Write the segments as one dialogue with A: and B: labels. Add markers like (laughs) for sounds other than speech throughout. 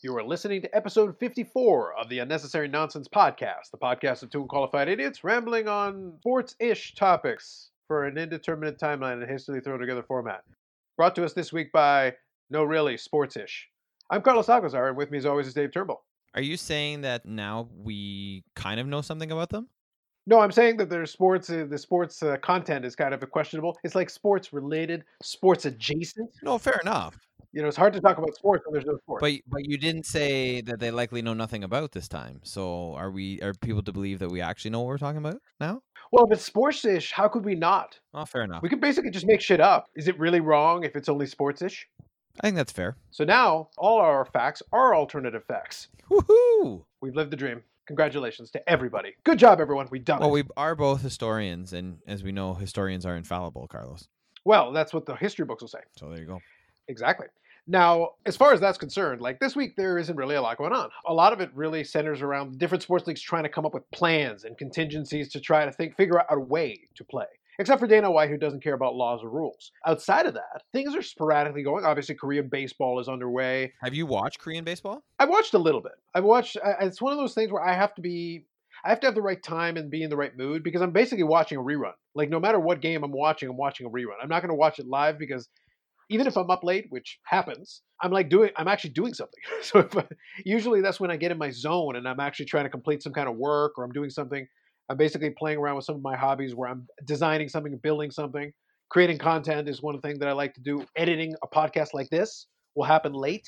A: You are listening to episode 54 of the Unnecessary Nonsense Podcast, the podcast of two unqualified idiots rambling on sports ish topics for an indeterminate timeline and hastily thrown together format. Brought to us this week by No Really Sports ish. I'm Carlos Alcazar, and with me as always is Dave Turnbull.
B: Are you saying that now we kind of know something about them?
A: No, I'm saying that there's sports. Uh, the sports uh, content is kind of questionable. It's like sports related, sports adjacent.
B: No, fair enough.
A: You know, it's hard to talk about sports when there's no sports.
B: But but you didn't say that they likely know nothing about this time. So are we are people to believe that we actually know what we're talking about now?
A: well, if it's sports-ish, how could we not?
B: Oh, fair enough.
A: We could basically just make shit up. Is it really wrong if it's only sports-ish?
B: I think that's fair.
A: So now all our facts are alternative facts.
B: Woohoo!
A: We've lived the dream. Congratulations to everybody. Good job, everyone. We've done
B: Well,
A: it.
B: Well, we are both historians, and as we know, historians are infallible, Carlos.
A: Well, that's what the history books will say.
B: So there you go.
A: Exactly. Now, as far as that's concerned, like this week, there isn't really a lot going on. A lot of it really centers around different sports leagues trying to come up with plans and contingencies to try to think, figure out a way to play. Except for Dana White, who doesn't care about laws or rules. Outside of that, things are sporadically going. Obviously, Korean baseball is underway.
B: Have you watched Korean baseball?
A: I've watched a little bit. I've watched. It's one of those things where I have to be. I have to have the right time and be in the right mood because I'm basically watching a rerun. Like no matter what game I'm watching, I'm watching a rerun. I'm not going to watch it live because even if I'm up late, which happens, I'm like doing. I'm actually doing something. (laughs) So I, usually that's when I get in my zone and I'm actually trying to complete some kind of work or I'm doing something. I'm basically playing around with some of my hobbies where I'm designing something, building something, creating content is one thing that I like to do. Editing a podcast like this will happen late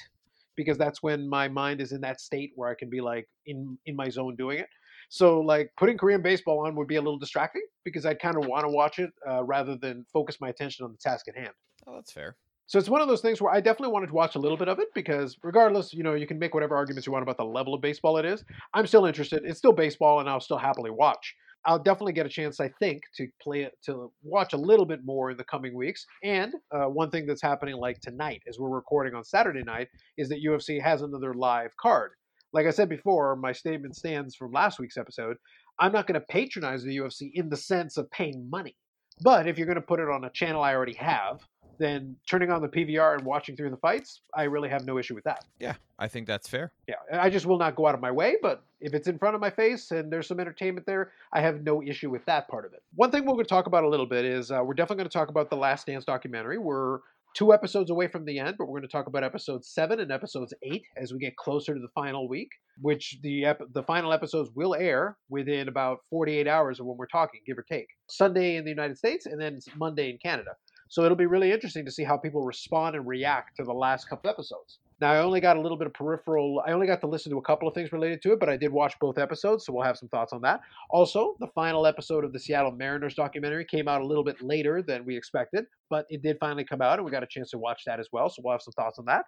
A: because that's when my mind is in that state where I can be like in in my zone doing it. So like putting Korean baseball on would be a little distracting because I kind of want to watch it uh, rather than focus my attention on the task at hand.
B: Oh, that's fair.
A: So it's one of those things where I definitely wanted to watch a little bit of it because regardless, you know, you can make whatever arguments you want about the level of baseball it is. I'm still interested. It's still baseball and I'll still happily watch. I'll definitely get a chance, I think, to play it, to watch a little bit more in the coming weeks. And uh, one thing that's happening like tonight, as we're recording on Saturday night, is that UFC has another live card. Like I said before, my statement stands from last week's episode. I'm not going to patronize the UFC in the sense of paying money. But if you're going to put it on a channel I already have, then turning on the PVR and watching through the fights, I really have no issue with that.
B: Yeah, I think that's fair.
A: Yeah, I just will not go out of my way, but if it's in front of my face and there's some entertainment there, I have no issue with that part of it. One thing we're going to talk about a little bit is uh, we're definitely going to talk about the Last Dance documentary. We're two episodes away from the end, but we're going to talk about episodes seven and episodes eight as we get closer to the final week, which the ep- the final episodes will air within about 48 hours of when we're talking, give or take. Sunday in the United States and then Monday in Canada. So it'll be really interesting to see how people respond and react to the last couple episodes. Now, I only got a little bit of peripheral, I only got to listen to a couple of things related to it, but I did watch both episodes, so we'll have some thoughts on that. Also, the final episode of the Seattle Mariners documentary came out a little bit later than we expected, but it did finally come out, and we got a chance to watch that as well, so we'll have some thoughts on that.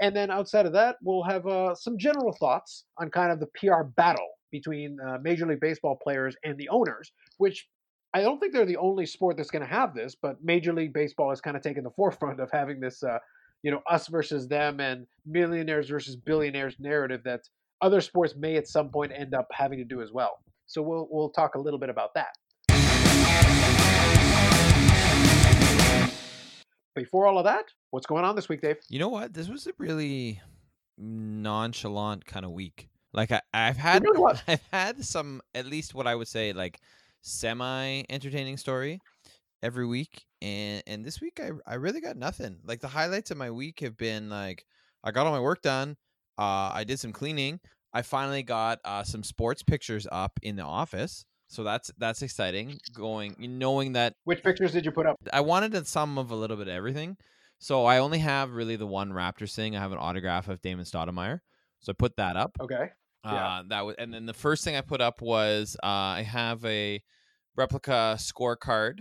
A: And then outside of that, we'll have uh, some general thoughts on kind of the PR battle between uh, Major League Baseball players and the owners, which I don't think they're the only sport that's going to have this, but Major League Baseball has kind of taken the (laughs) forefront of having this, uh, you know, us versus them and millionaires versus billionaires narrative that other sports may at some point end up having to do as well. So we'll we'll talk a little bit about that. Before all of that, what's going on this week, Dave?
B: You know what? This was a really nonchalant kind of week. Like I, I've had,
A: really. (laughs)
B: I've had some, at least what I would say, like semi entertaining story every week, and and this week I, I really got nothing. Like the highlights of my week have been like I got all my work done. Uh, I did some cleaning. I finally got uh, some sports pictures up in the office, so that's that's exciting. Going, knowing that
A: Which pictures did you put up?
B: I wanted a- some of a little bit of everything. So I only have really the one Raptors thing. I have an autograph of Damon Stoudemire. So I put that up.
A: Okay. Yeah.
B: Uh, that was, and then the first thing I put up was uh, I have a replica scorecard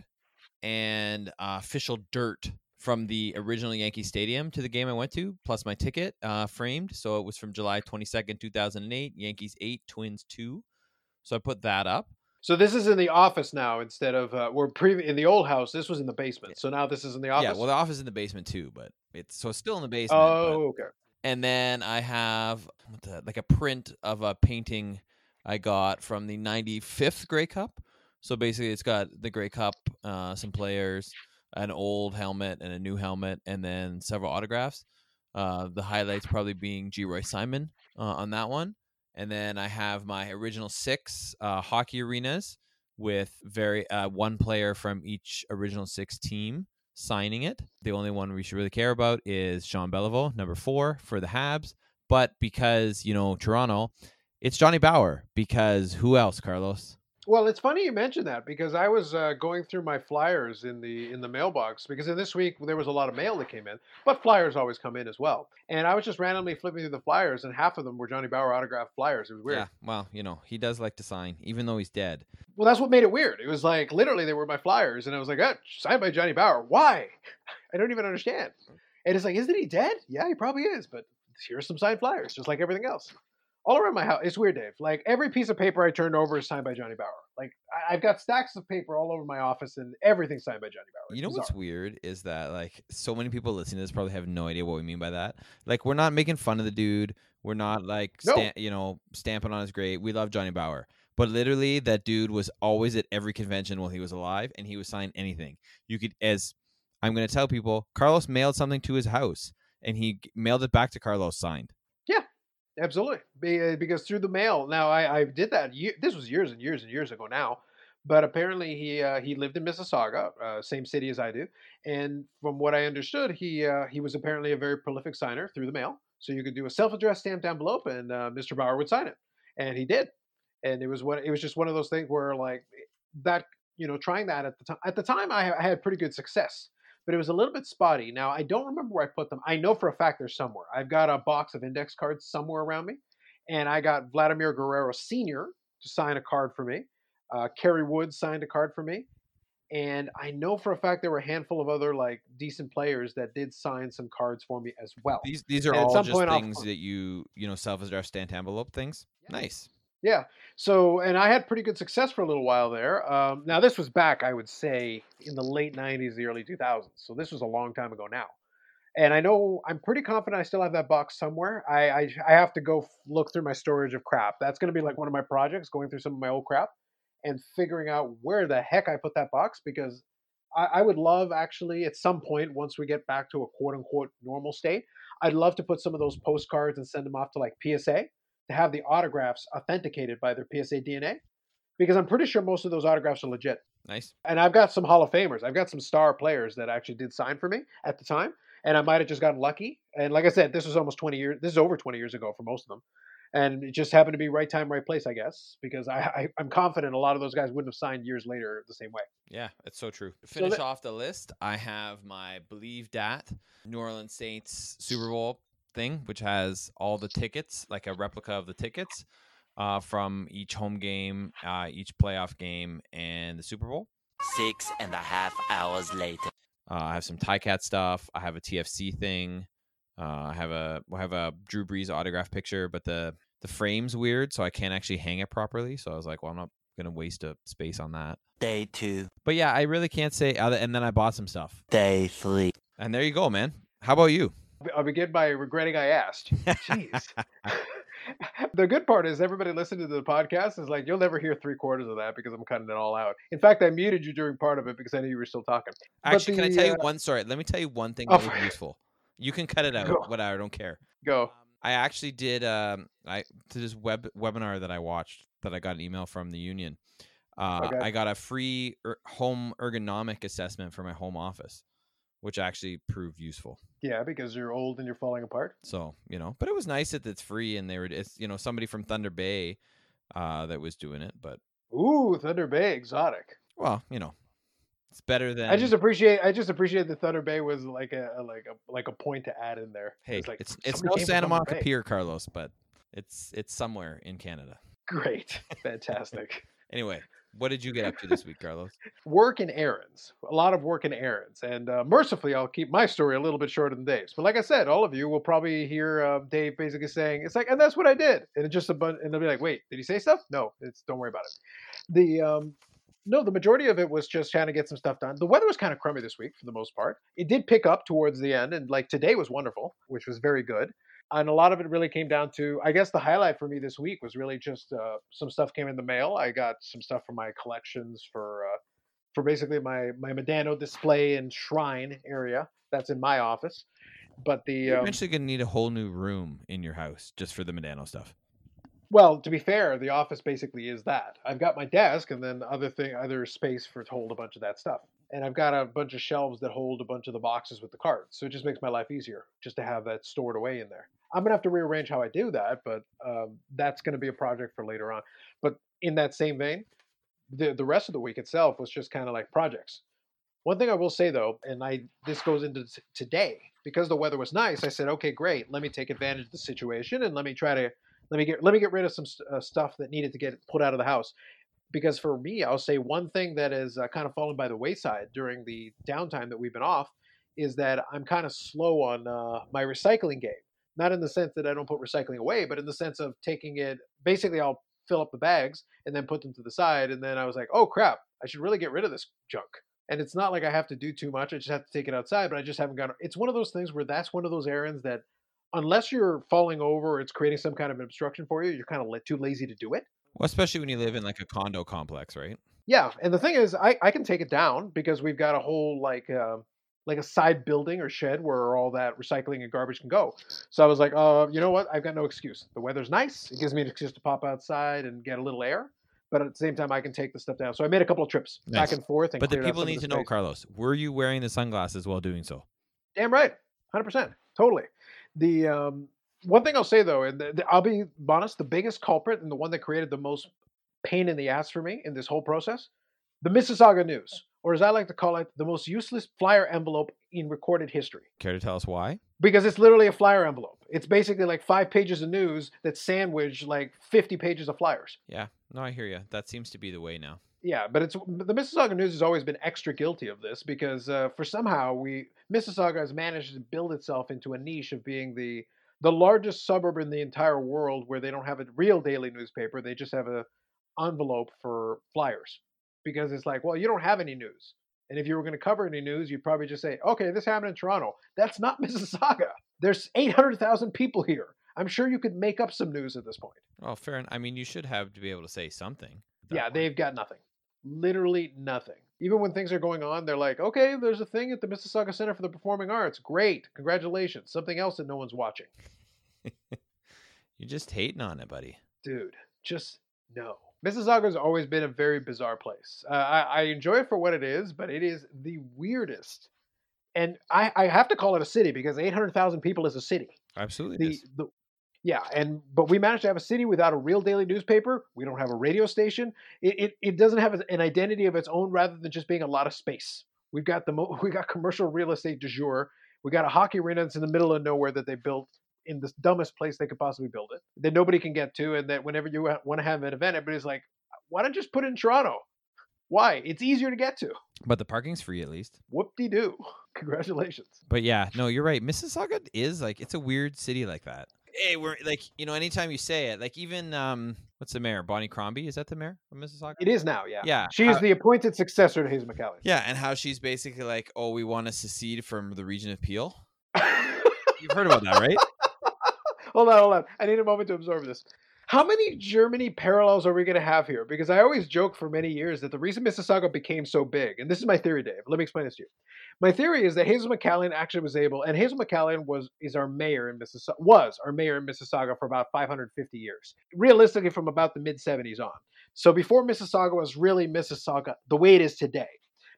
B: and uh, official dirt from the original Yankee Stadium to the game I went to, plus my ticket uh, framed. So it was from July 22nd, 2008, Yankees 8, Twins 2. So I put that up.
A: So this is in the office now instead of uh, we're pre- in the old house. This was in the basement. So now this is in the office.
B: Yeah, well, the office is in the basement too, but it's so it's still in the basement. but-
A: oh, okay.
B: and then I have what the, like a print of a painting I got from the 95th Grey Cup. So basically, it's got the Grey Cup, uh, some players, an old helmet, and a new helmet, and then several autographs. Uh, the highlights probably being Geroy Simon uh, on that one, and then I have my original six uh, hockey arenas with very uh, one player from each original six team signing it. The only one we should really care about is Jean Beliveau, number four for the Habs. But because you know Toronto, it's Johnny Bower Because who else, Carlos?
A: Well, it's funny you mentioned that because I was uh, going through my flyers in the in the mailbox because in this week there was a lot of mail that came in, but flyers always come in as well. And I was just randomly flipping through the flyers, and half of them were Johnny Bower autographed flyers. It was weird.
B: Yeah, well, you know he does like to sign, even though he's dead.
A: Well, that's what made it weird. It was like literally they were my flyers, and I was like, oh, signed by Johnny Bower. Why? (laughs) I don't even understand. And it's like, isn't he dead? Yeah, he probably is, but here's some signed flyers, just like everything else all around my house. It's weird, Dave. Like every piece of paper I turned over is signed by Johnny Bower. Like I, have got stacks of paper all over my office, and everything's signed by Johnny Bower. It's
B: you know
A: bizarre.
B: what's weird is that like so many people listening to this probably have no idea what we mean by that. Like we're not making fun of the dude. We're not like
A: No.
B: you know stamping on his grave. We love Johnny Bower. But literally, that dude was always at every convention while he was alive, and he was signing anything. You could, as I'm going to tell people, Carlos mailed something to his house, and he mailed it back to Carlos signed.
A: Absolutely, uh, because through the mail. Now I, I did that. This was years and years and years ago now, but apparently he uh, he lived in Mississauga, uh, same city as I do, and from what I understood, he uh, he was apparently a very prolific signer through the mail. So you could do a self-addressed stamped envelope, and uh, Mr. Bower would sign it, and he did. And it was what it was just one of those things where like that you know trying that at the time at the time I had pretty good success but it was a little bit spotty. Now I don't remember where I put them. I know for a fact they're somewhere. I've got a box of index cards somewhere around me, and I got Vladimir Guerrero Senior to sign a card for me. Uh, Kerry Woods signed a card for me, and I know for a fact there were a handful of other like decent players that did sign some cards for me as well.
B: These these are
A: And
B: all just
A: I'll
B: things that you you know self-addressed stamped envelope things.
A: Yeah.
B: Nice.
A: Yeah. So, and I had pretty good success for a little while there. Um, now, this was back, I would say, in the late 90s, the early 2000s. So, this was a long time ago now. And I know I'm pretty confident I still have that box somewhere. I, I, I have to go look through my storage of crap. That's going to be like one of my projects, going through some of my old crap and figuring out where the heck I put that box because I, I would love actually at some point, once we get back to a quote unquote normal state, I'd love to put some of those postcards and send them off to like PSA to have the autographs authenticated by their PSA DNA because I'm pretty sure most of those autographs are legit.
B: Nice.
A: And I've got some Hall of Famers. I've got some star players that actually did sign for me at the time, and I might have just gotten lucky. And like I said, this was almost 20 years. This is over 20 years ago for most of them, and it just happened to be right time, right place, I guess. Because I, I I'm confident a lot of those guys wouldn't have signed years later the same way.
B: Yeah, it's so true. To
A: So
B: finish
A: that-
B: off the list, I have my Believe Dat New Orleans Saints Super Bowl thing, which has all the tickets, like a replica of the tickets uh, from each home game, uh, each playoff game, and the Super Bowl.
C: Six and a half hours later.
B: Uh, I have some Cat stuff. I have a TFC thing. Uh, I have a I have a Drew Brees autograph picture, but the the frame's weird, so I can't actually hang it properly. So I was like, well, I'm not gonna waste a space on that.
C: Day two.
B: But yeah, I really can't say other. And then I bought some stuff.
C: Day three.
B: And there you go, man. How about you?
A: I'll begin by regretting I asked. Jeez. (laughs) (laughs) the good part is everybody listening to the podcast is like, you'll never hear three quarters of that because I'm cutting it all out. In fact, I muted you during part of it because I knew you were still talking.
B: Actually, can I
A: the,
B: tell you
A: uh,
B: one story? Let me tell you one thing
A: Oh,
B: that was (laughs) useful. You can cut it out,
A: Go.
B: whatever. I don't care.
A: Go.
B: I actually did. Um, I to this web webinar that I watched that I got an email from the union. Uh,
A: Okay.
B: I got a free er- home ergonomic assessment for my home office, which actually proved useful.
A: Yeah, because you're old and you're falling apart.
B: So you know, but it was nice that it's free and they were. It's you know somebody from Thunder Bay uh, that was doing it, but
A: Ooh, Thunder Bay, exotic.
B: well, you know, it's better than.
A: I just appreciate. I just appreciate that Thunder Bay was like a, a- like a like a point to add in there.
B: hey,
A: It's like
B: it's it's no Santa Monica
A: Bay.
B: Pier, Carlos, but it's it's somewhere in Canada.
A: Great, (laughs) fantastic.
B: Anyway, what did you get up to this week, Carlos? (laughs)
A: work and errands. A lot of work and errands. And uh, mercifully, I'll keep my story a little bit shorter than Dave's. But like I said, all of you will probably hear uh, Dave basically saying, "It's like, and that's what I did," and it just a bunch, and they'll be like, "Wait, did he say stuff?" No, it's don't worry about it. The um, no, the majority of it was just trying to get some stuff done. The weather was kind of crummy this week for the most part. It did pick up towards the end, and like today was wonderful, which was very good. And a lot of it really came down to, I guess, the highlight for me this week was really just uh, some stuff came in the mail. I got some stuff for my collections for uh, for basically my my Medano display and shrine area that's in my office. But the
B: You're
A: um,
B: eventually gonna need a whole new room in your house just for the Medano stuff.
A: well, to be fair, the office basically is that. I've got my desk and then other thing, other space for to hold a bunch of that stuff, and I've got a bunch of shelves that hold a bunch of the boxes with the cards. So it just makes my life easier just to have that stored away in there. I'm gonna have to rearrange how I do that, but um, that's gonna be a project for later on. But in that same vein, the the rest of the week itself was just kind of like projects. One thing I will say though, and I this goes into t- today because the weather was nice. I said, okay, great. Let me take advantage of the situation and let me try to let me get let me get rid of some uh, stuff that needed to get put out of the house. Because for me, I'll say one thing that uh, kind of fallen by the wayside during the downtime that we've been off is that I'm kind of slow on uh, my recycling game. Not in the sense that I don't put recycling away, but in the sense of taking it. Basically, I'll fill up the bags and then put them to the side, and then I was like, oh crap, I should really get rid of this junk and it's not like I have to do too much. I just have to take it outside, but I just haven't gone. It's one of those things where that's one of those errands that, unless you're falling over or it's creating some kind of an obstruction for you, you're kind of too lazy to do it.
B: Well, especially when you live in like a condo complex, right?
A: Yeah, and the thing is, I, I can take it down because we've got a whole like uh, like a side building or shed where all that recycling and garbage can go. So I was like, uh, you know what? I've got no excuse. The weather's nice. It gives me an excuse to pop outside and get a little air. But at the same time, I can take the stuff down. So I made a couple of trips
B: Nice.
A: back and forth. And
B: But the people need
A: the
B: to know. Carlos, were you wearing the sunglasses while doing so?
A: Damn right, hundred percent, totally. The um, one thing I'll say though, and the, the- I'll be honest, the biggest culprit and the one that created the most pain in the ass for me in this whole process, the Mississauga News, or as I like to call it, the most useless flyer envelope in recorded history.
B: Care to tell us why?
A: Because it's literally a flyer envelope. It's basically like five pages of news that sandwich like fifty pages of flyers.
B: Yeah, no, I hear you. That seems to be the way now.
A: Yeah, but it's the Mississauga News has always been extra guilty of this because uh, for somehow we Mississauga has managed to build itself into a niche of being the the largest suburb in the entire world where they don't have a real daily newspaper. They just have a envelope for flyers because it's like, well, you don't have any news. And if you were going to cover any news, you'd probably just say, okay, this happened in Toronto. That's not (laughs) Mississauga. There's 800,000 people here. I'm sure you could make up some news at this point.
B: Well, fair. en- I mean, you should have to be able to say something.
A: Yeah,
B: point.
A: they've got nothing. Literally nothing. Even when things are going on, they're like, okay, there's a thing at the Mississauga Center for the Performing Arts. Great. Congratulations. Something else that no one's watching. (laughs)
B: You're just hating on it, buddy.
A: Dude, just no. Mississauga's always been a very bizarre place. Uh, I, I enjoy it for what it is, but it is the weirdest. And I, I have to call it a city because 800,000 people is a city.
B: Absolutely.
A: the, the yeah and but we managed to have a city without a real daily newspaper. We don't have a radio station. It, it, it doesn't have an identity of its own rather than just being a lot of space. We've got the mo- (laughs) we got commercial real estate du jour. We got a hockey arena that's in the middle of nowhere that they built in the dumbest place they could possibly build it that nobody can get to and that whenever you want to have an event everybody's like why don't you just put it in toronto? Why? It's easier to get to.
B: But the parking's free at least.
A: whoop-de-doo. (laughs) Congratulations.
B: But yeah, no, you're right. Mississauga is like it's a weird city like that. Hey, we're like you know, anytime you say it, like even um, what's the mayor? Bonnie Crombie is that the mayor of Mississauga?
A: it is now yeah
B: Yeah,
A: she is the appointed successor to Hazel McCallion.
B: Yeah, and how she's basically like, oh, we want to secede from the region of Peel. (laughs) You've heard about that, right? (laughs)
A: hold on, hold on. I need a moment to absorb this. How many Germany parallels are we going to have here? Because I always joke for many years that the reason Mississauga became so big, and this is my theory, Dave. Let me explain this to you. My theory is that Hazel McCallion actually was able, and Hazel McCallion was is our mayor in Mississauga, was our mayor in Mississauga for about 550 years, realistically from about the mid 70s on. So before Mississauga was really Mississauga the way it is today.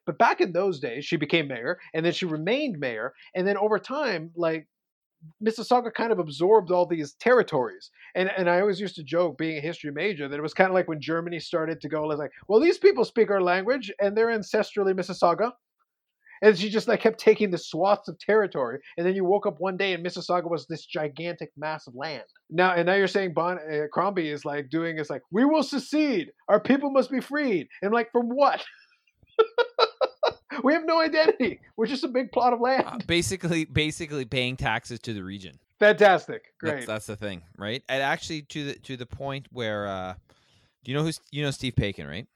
A: But back in those days, she became mayor, and then she remained mayor, and then over time, like Mississauga kind of absorbed all these territories. And and I always used to joke, being a history major, that it was kind of like when Germany started to go like, well, these people speak our language and they're ancestrally Mississauga. And she just like kept taking the swaths of territory, and then you woke up one day and Mississauga was this gigantic mass of land. Now, and now you're saying Bon uh, Crombie is like doing is like, we will secede, our people must be freed, and like from what? (laughs) (laughs) we have no identity. We're just a big plot of land.
B: Uh, basically, basically paying taxes to the region.
A: Fantastic, great.
B: that's the thing, right? And actually, to the to the point where, uh, do you know who's you know Steve Paikin, right?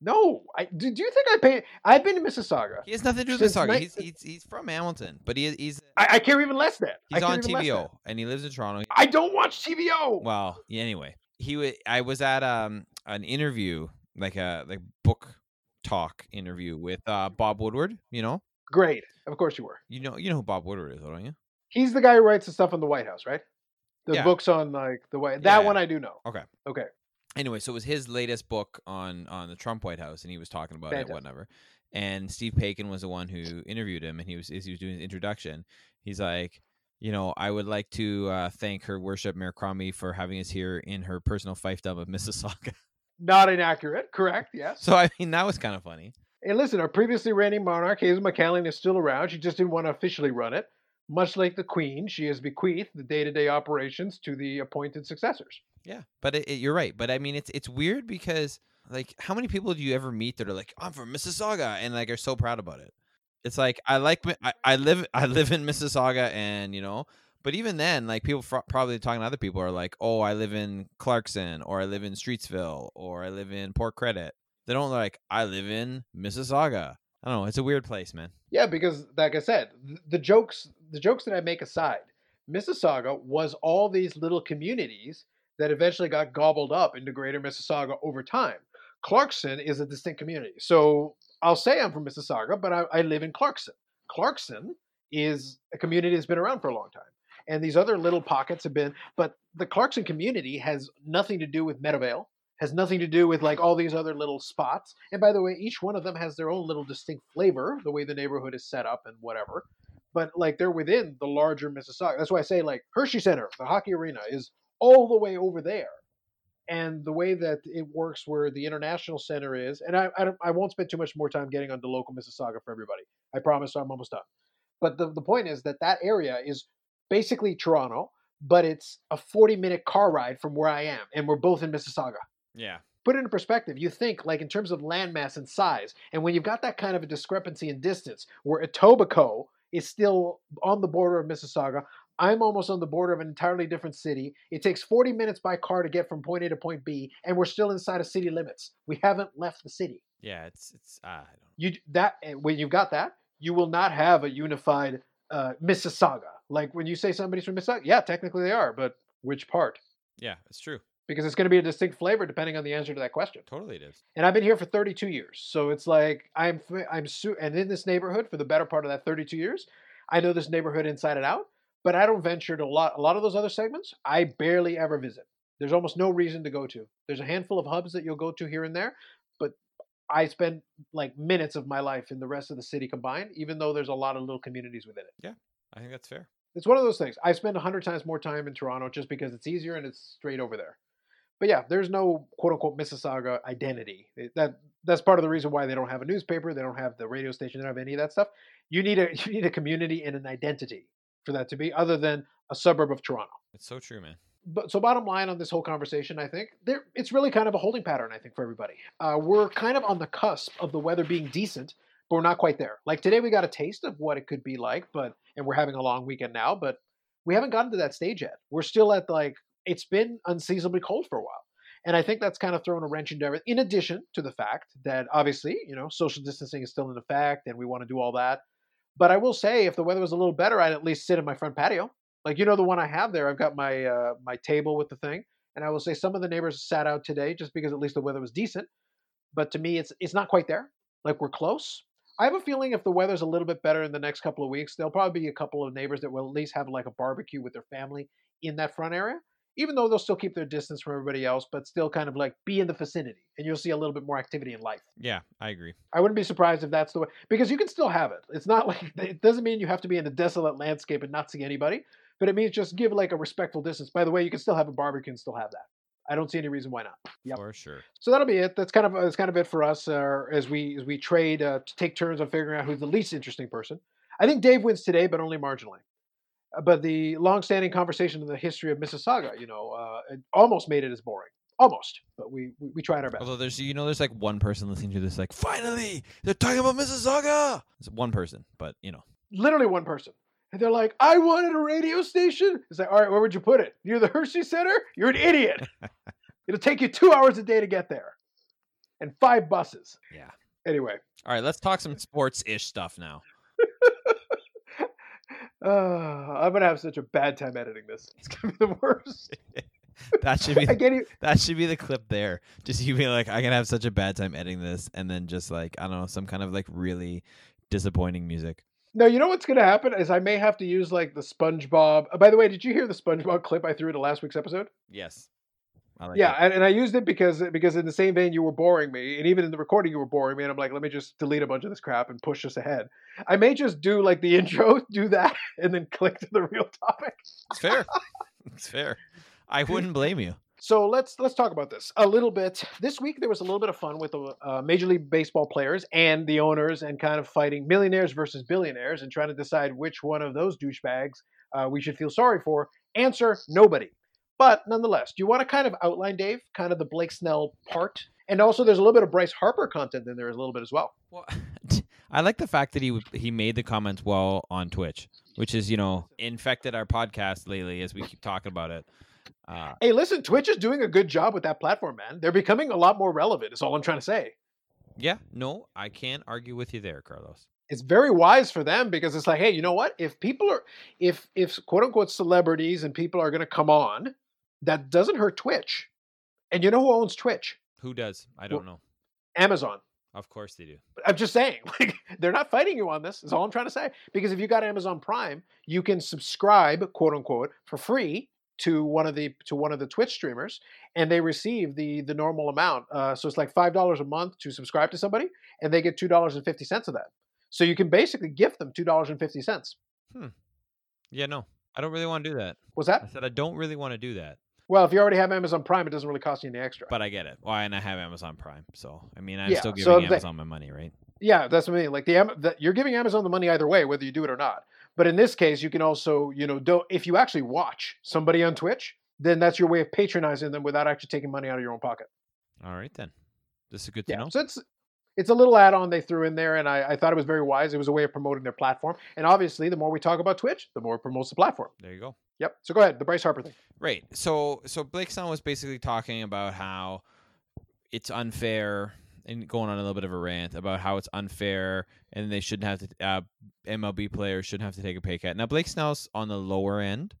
A: No, I do, do you think I pay? I've been to Mississauga.
B: He has nothing to do with Mississauga.
A: ni-
B: He's, he's he's from Hamilton, but he he's
A: I, I care even less that.
B: He's on TVO and he lives in Toronto.
A: I don't watch TVO.
B: Well, yeah, anyway, he wa I was at um an interview, like a like book talk interview with uh Bob Woodward. You know,
A: Great, of course you were.
B: you know, you know who Bob Woodward is, don't you?
A: He's the guy who writes the stuff on the White House, right? The
B: Yeah.
A: books on like the White. That
B: Yeah.
A: one I do know.
B: Okay.
A: Okay.
B: anyway, so it was his latest book on on the Trump White House, and he was talking about
A: Fantastic.
B: it, whatever. And Steve Paikin was the one who interviewed him, and he was as he was doing his introduction, he's like, you know, I would like to uh, thank Her Worship Mayor Crombie for having us here in her personal fiefdom of (laughs) Mississauga.
A: Not inaccurate. Correct. Yes.
B: so I mean, that was kind of funny.
A: And listen, our previously reigning monarch, Hazel McCallion, is still around. She just didn't want to officially run it. Much like the Queen, she has bequeathed the day-to-day operations to the appointed successors.
B: Yeah, but it, it, you're right. But I mean, it's it's weird because like, how many people do you ever meet that are like, I'm from Mississauga, and like are so proud about it? It's like I like I, I live I live in Mississauga, and you know. But even then, like people fro- probably talking to other people are like, "Oh, I live in Clarkson, or I live in Streetsville, or I live in Port Credit." They don't like, "I live in Mississauga." I don't know. It's a weird place, man.
A: Yeah, because like I said, the jokes the jokes that I make aside, Mississauga was all these little communities that eventually got gobbled up into greater Mississauga over time. Clarkson is a distinct community. So I'll say I'm from Mississauga, but I, I live in Clarkson. Clarkson is a community that's been around for a long time. And these other little pockets have been, but the Clarkson community has nothing to do with Meadowvale, has nothing to do with like all these other little spots. And by the way, each one of them has their own little distinct flavor, the way the neighborhood is set up and whatever. But like they're within the larger Mississauga. That's why I say like Hershey Center, the hockey arena, is all the way over there. And the way that it works, where the international center is, and I I, I won't spend too much more time getting onto local Mississauga for everybody. I promise I'm almost done. But the, the point is that that area is basically Toronto, but it's a 40 minute car ride from where I am, and we're both in Mississauga
B: Yeah.
A: put it in perspective, you think like in terms of landmass and size, and when you've got that kind of a discrepancy in distance, where Etobicoke is still on the border of Mississauga, I'm almost on the border of an entirely different city. It takes 40 minutes by car to get from point A to point B, and we're still inside of city limits. We haven't left the city.
B: Yeah. It's it's I don't.
A: You that when you've got that, you will not have a unified uh, Mississauga. Like when you say somebody's from Mississauga, yeah, technically they are, but which part?
B: Yeah, it's true.
A: Because it's going to be a distinct flavor depending on the answer to that question.
B: Totally, it is.
A: and I've been here for 32 years. So it's like I'm I'm su- and in this neighborhood for the better part of that 32 years, I know this neighborhood inside and out. But I don't venture to a lot. A lot of those other segments, I barely ever visit. There's almost no reason to go to. There's a handful of hubs that you'll go to here and there, but I spend like minutes of my life in the rest of the city combined. Even though there's a lot of little communities within it.
B: Yeah, I think that's fair.
A: It's one of those things. I spend 100 times more time in Toronto just because it's easier and it's straight over there. But yeah, there's no quote unquote Mississauga identity. It- that that's part of the reason why they don't have a newspaper, they don't have the radio station, they don't have any of that stuff. You need a (laughs) you need a community and an identity for that to be other than a suburb of Toronto.
B: It's so true, man.
A: But so bottom line on this whole conversation, I think there it's really kind of a holding pattern. I think for everybody, uh, we're kind of on the cusp of the weather being decent, but we're not quite there. Like today, we got a taste of what it could be like, but and we're having a long weekend now, but we haven't gotten to that stage yet. We're still at like it's been unseasonably cold for a while. And I think that's kind of thrown a wrench into everything. In addition to the fact that obviously, you know, social distancing is still in effect and we want to do all that. But I will say, if the weather was a little better, I'd at least sit in my front patio. Like you know, the one I have there, I've got my uh, my table with the thing, and I will say some of the neighbors sat out today just because at least the weather was decent. But to me, it's it's not quite there. Like we're close. I have a feeling if the weather's a little bit better in the next couple of weeks, there'll probably be a couple of neighbors that will at least have like a barbecue with their family in that front area. Even though they'll still keep their distance from everybody else, but still kind of like be in the vicinity, and you'll see a little bit more activity in life.
B: Yeah, I agree.
A: I wouldn't be surprised if that's the way because you can still have it. It's not (laughs) like it doesn't mean you have to be in a desolate landscape and not see anybody, but it means just give like a respectful distance. By the way, you can still have a barbecue and still have that. I don't see any reason why not. Yep.
B: For sure.
A: So that'll be it. That's kind of that's kind of it for us uh, as we as we trade uh, to take turns on figuring out who's the least interesting person. I think Dave wins today, but only marginally. Uh, but the long-standing conversation in the history of Mississauga, you know, uh, it almost made it as boring. Almost, but we we, we tried our best.
B: Although there's you know there's like one person listening to this like finally they're talking about Mississauga. It's one person, but you know
A: literally one person. And they're like, I wanted a radio station. It's like, all right, where would you put it? Near the Hershey Center? You're an idiot. (laughs) It'll take you two hours a day to get there and five buses.
B: yeah.
A: Anyway,
B: All right, let's talk some sports ish stuff now.
A: uh, (laughs) I'm going to have such a bad time editing this. It's going to be the worst. (laughs)
B: That should be
A: even.
B: that should be the clip there. Just you being like, I'm gonna have such a bad time editing this, and then just like I don't know some kind of like really disappointing music.
A: No, you know what's going to happen is I may have to use like the SpongeBob. uh, by the way, did you hear the SpongeBob (laughs) clip I threw into last week's episode?
B: Yes. Like
A: yeah, and, and I used it because because in the same vein you were boring me, and even in the recording you were boring me, and I'm like, let me just delete a bunch of this crap and push us ahead. I may just do like the (laughs) intro, do that, and then click to the real topic.
B: It's fair. (laughs) it's fair. I wouldn't blame you.
A: So let's let's talk about this a little bit. This week there was a little bit of fun with the uh, Major League Baseball players and the owners, and kind of fighting millionaires versus billionaires, and trying to decide which one of those douchebags uh, we should feel sorry for. Answer: nobody. But nonetheless, do you want to kind of outline, Dave, kind of the Blake Snell part, and also there's a little bit of Bryce Harper content in there a little bit as well.
B: Well, (laughs) I like the fact that he he made the comments well on Twitch, which is you know infected our podcast lately as we keep talking about it. Uh,
A: Hey, listen, Twitch is doing a good job with that platform, man. They're becoming a lot more relevant. Is all I'm trying to say.
B: yeah, no, I can't argue with you there, Carlos.
A: it's very wise for them because it's like, hey, you know what? If people are, if if quote unquote celebrities and people are going to come on, that doesn't hurt Twitch. And you know who owns Twitch?
B: Who does? I don't know.
A: Amazon.
B: Of course they do.
A: I'm just saying, (laughs) like they're not fighting you on this. Is all I'm trying to say. Because if you got Amazon Prime, you can subscribe, quote unquote, for free to one of the to one of the Twitch streamers, and they receive the the normal amount. Uh, so it's like five dollars a month to subscribe to somebody, and they get two dollars and fifty cents of that. So you can basically gift them two dollars and fifty cents. Hmm.
B: Yeah, no, I don't really want to do that.
A: Was that?
B: I said I don't really want to do that,
A: Well, if you already have Amazon Prime, it doesn't really cost you any extra.
B: but I get it. Why? and I have Amazon Prime, so I mean, I'm
A: Yeah,
B: still giving
A: the-
B: Amazon my money, right?
A: yeah, that's what I mean. Like the, the you're giving Amazon the money either way, whether you do it or not. But in this case, you can also, you know, do, if you actually watch somebody on Twitch, then that's your way of patronizing them without actually taking money out of your own pocket.
B: All right then. This is good to
A: Yeah.
B: know.
A: So it's it's a little add-on they threw in there, and I, I thought it was very wise. It was a way of promoting their platform. And obviously, the more we talk about Twitch, the more it promotes the platform.
B: There you go.
A: Yep. So go ahead, the Bryce Harper thing.
B: Right. So so Blake Snell was basically talking about how it's unfair and going on a little bit of a rant about how it's unfair and they shouldn't have to uh, MLB players shouldn't have to take a pay cut. Now Blake Snell's on the lower end,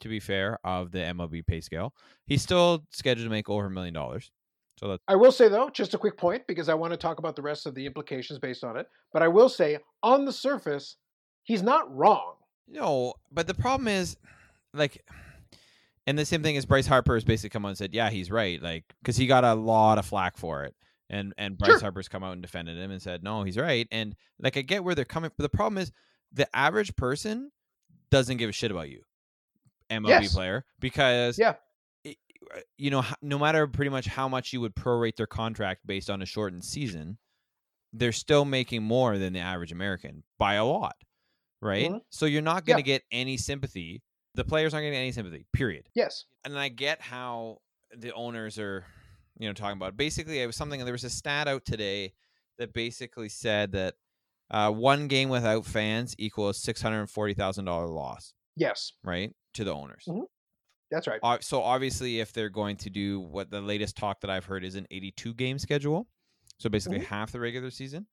B: to be fair, of the MLB pay scale. He's still scheduled to make over a million dollars. So that's
A: I will say though, just a quick point because I want to talk about the rest of the implications based on it. But I will say, on the surface, he's not wrong.
B: no, but the problem is, like, and the same thing as Bryce Harper has basically come on and said, yeah, he's right, like, because he got a lot of flack for it, and and Bryce
A: Sure.
B: Harper's come out and defended him and said, no, he's right, and like, I get where they're coming, but the problem is, the average person doesn't give a shit about you, MLB
A: Yes.
B: player, because
A: Yeah.
B: it- uh, you know, no matter pretty much how much you would prorate their contract based on a shortened season, they're still making more than the average American by a lot, right?
A: Mhm.
B: So you're not going to
A: Yeah.
B: get any sympathy. The players aren't getting any sympathy. Period.
A: Yes.
B: And I get how the owners are, you know, talking about. Basically, it was something. There was a stat out today that basically said that uh, one game without fans equals six hundred forty thousand dollar loss,
A: Yes.
B: right, to the owners.
A: Mhm. That's right.
B: Uh, so obviously, if they're going to do what the latest talk that I've heard is an 82 game schedule, so basically
A: Mhm.
B: half the regular season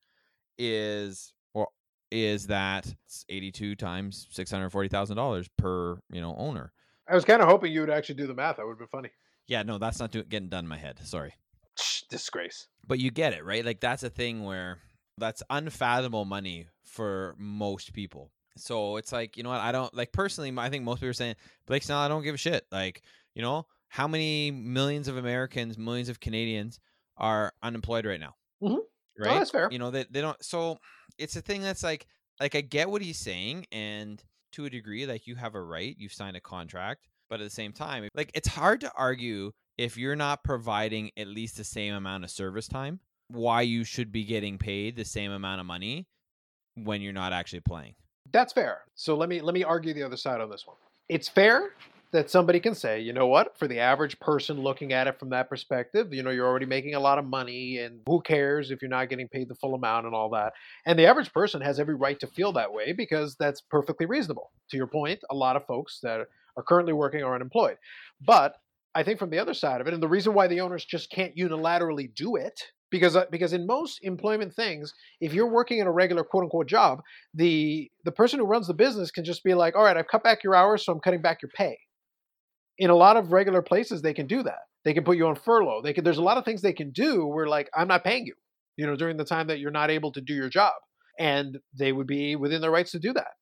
B: is or is that 82 times six hundred forty thousand dollars per you know owner.
A: I was kind of hoping you would actually do the math. That would have been funny.
B: Yeah, no, that's not do- getting done in my head. Sorry,
A: Shh, disgrace.
B: but you get it, right? Like that's a thing where that's unfathomable money for most people. So it's like you know what I don't like personally. I think most people are saying Blake Snell. I don't give a shit. Like you know how many millions of Americans, millions of Canadians are unemployed right now,
A: Mhm.
B: right?
A: that's fair.
B: You know that they, don't. So it's a thing that's like like I get what he's saying, and to a degree, like you have a right. You've signed a contract, but at the same time, like it's hard to argue if you're not providing at least the same amount of service time, why you should be getting paid the same amount of money when you're not actually playing.
A: That's fair. So let me let me argue the other side on this one. It's fair that somebody can say, you know what, for the average person looking at it from that perspective, you know, you're already making a lot of money and who cares if you're not getting paid the full amount and all that. And the average person has every right to feel that way because that's perfectly reasonable. To your point, a lot of folks that are currently working or unemployed. But I think from the other side of it, and the reason why the owners just can't unilaterally do it, because uh, because in most employment things, if you're working in a regular quote unquote job, the the person who runs the business can just be like, all right, I've cut back your hours, so I'm cutting back your pay. In a lot of regular places, they can do that. They can put you on furlough. They can. There's a lot of things they can do where like I'm not paying you, you know, during the time that you're not able to do your job. and they would be within their rights to do that.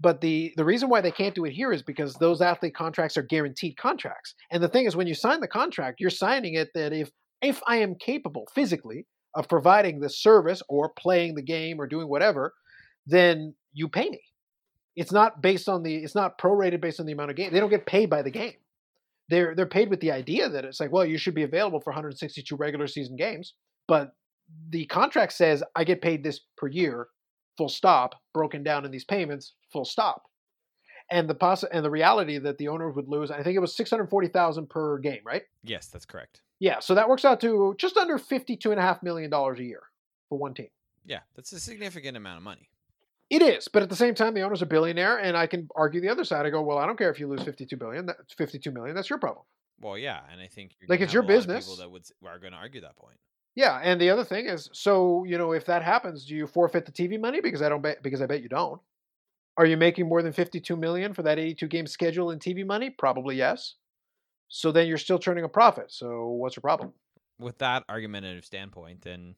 A: But the the reason why they can't do it here is because those athlete contracts are guaranteed contracts. And the thing is, when you sign the contract, you're signing it that if if I am capable physically of providing the service or playing the game or doing whatever, then you pay me. It's not based on the it's not prorated based on the amount of game. They don't get paid by the game. They're they're paid with the idea that it's like, well, you should be available for 162 regular season games, but the contract says I get paid this per year, full stop, broken down in these payments, full stop. And the poss- and the reality that the owner would lose, I think it was 640,000 per game, right?
B: Yes, that's correct.
A: Yeah, so that works out to just under 52 and a half million dollars a year for one team.
B: Yeah, that's a significant amount of money.
A: It is, but at the same time, the owner's a billionaire, and I can argue the other side. I go, well, I don't care if you lose 52 billion. That's 52 million. That's your problem.
B: Well, yeah, and I think you're
A: Like, it's
B: have
A: your
B: a lot of
A: business.
B: People that would are going to argue that point.
A: Yeah, and the other thing is, so you know, if that happens, do you forfeit the TV money? Because I don't bet. Because I bet you don't. Are you making more than 52 million for that 82 game schedule in TV money? Probably yes. So then you're still turning a profit. So what's your problem?
B: With that argumentative standpoint, then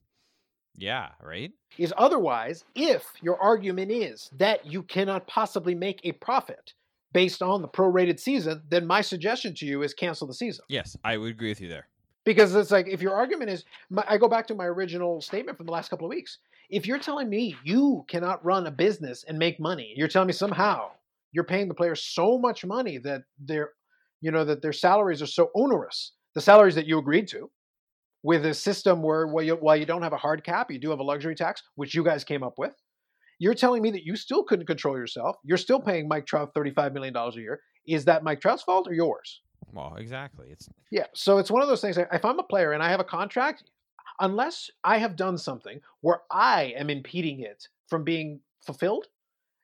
B: yeah, right.
A: is otherwise if your argument is that you cannot possibly make a profit based on the prorated season, then my suggestion to you is cancel the season.
B: Yes, I would agree with you there.
A: Because it's like if your argument is, my, I go back to my original statement from the last couple of weeks. If you're telling me you cannot run a business and make money, you're telling me somehow you're paying the players so much money that their, you know, that their salaries are so onerous, the salaries that you agreed to, with a system where while you, while you don't have a hard cap, you do have a luxury tax, which you guys came up with. You're telling me that you still couldn't control yourself. You're still paying Mike Trout $35 million a year. Is that Mike Trout's fault or yours?
B: Well, exactly. It's
A: Yeah. So it's one of those things. If I'm a player and I have a contract, unless I have done something where I am impeding it from being fulfilled,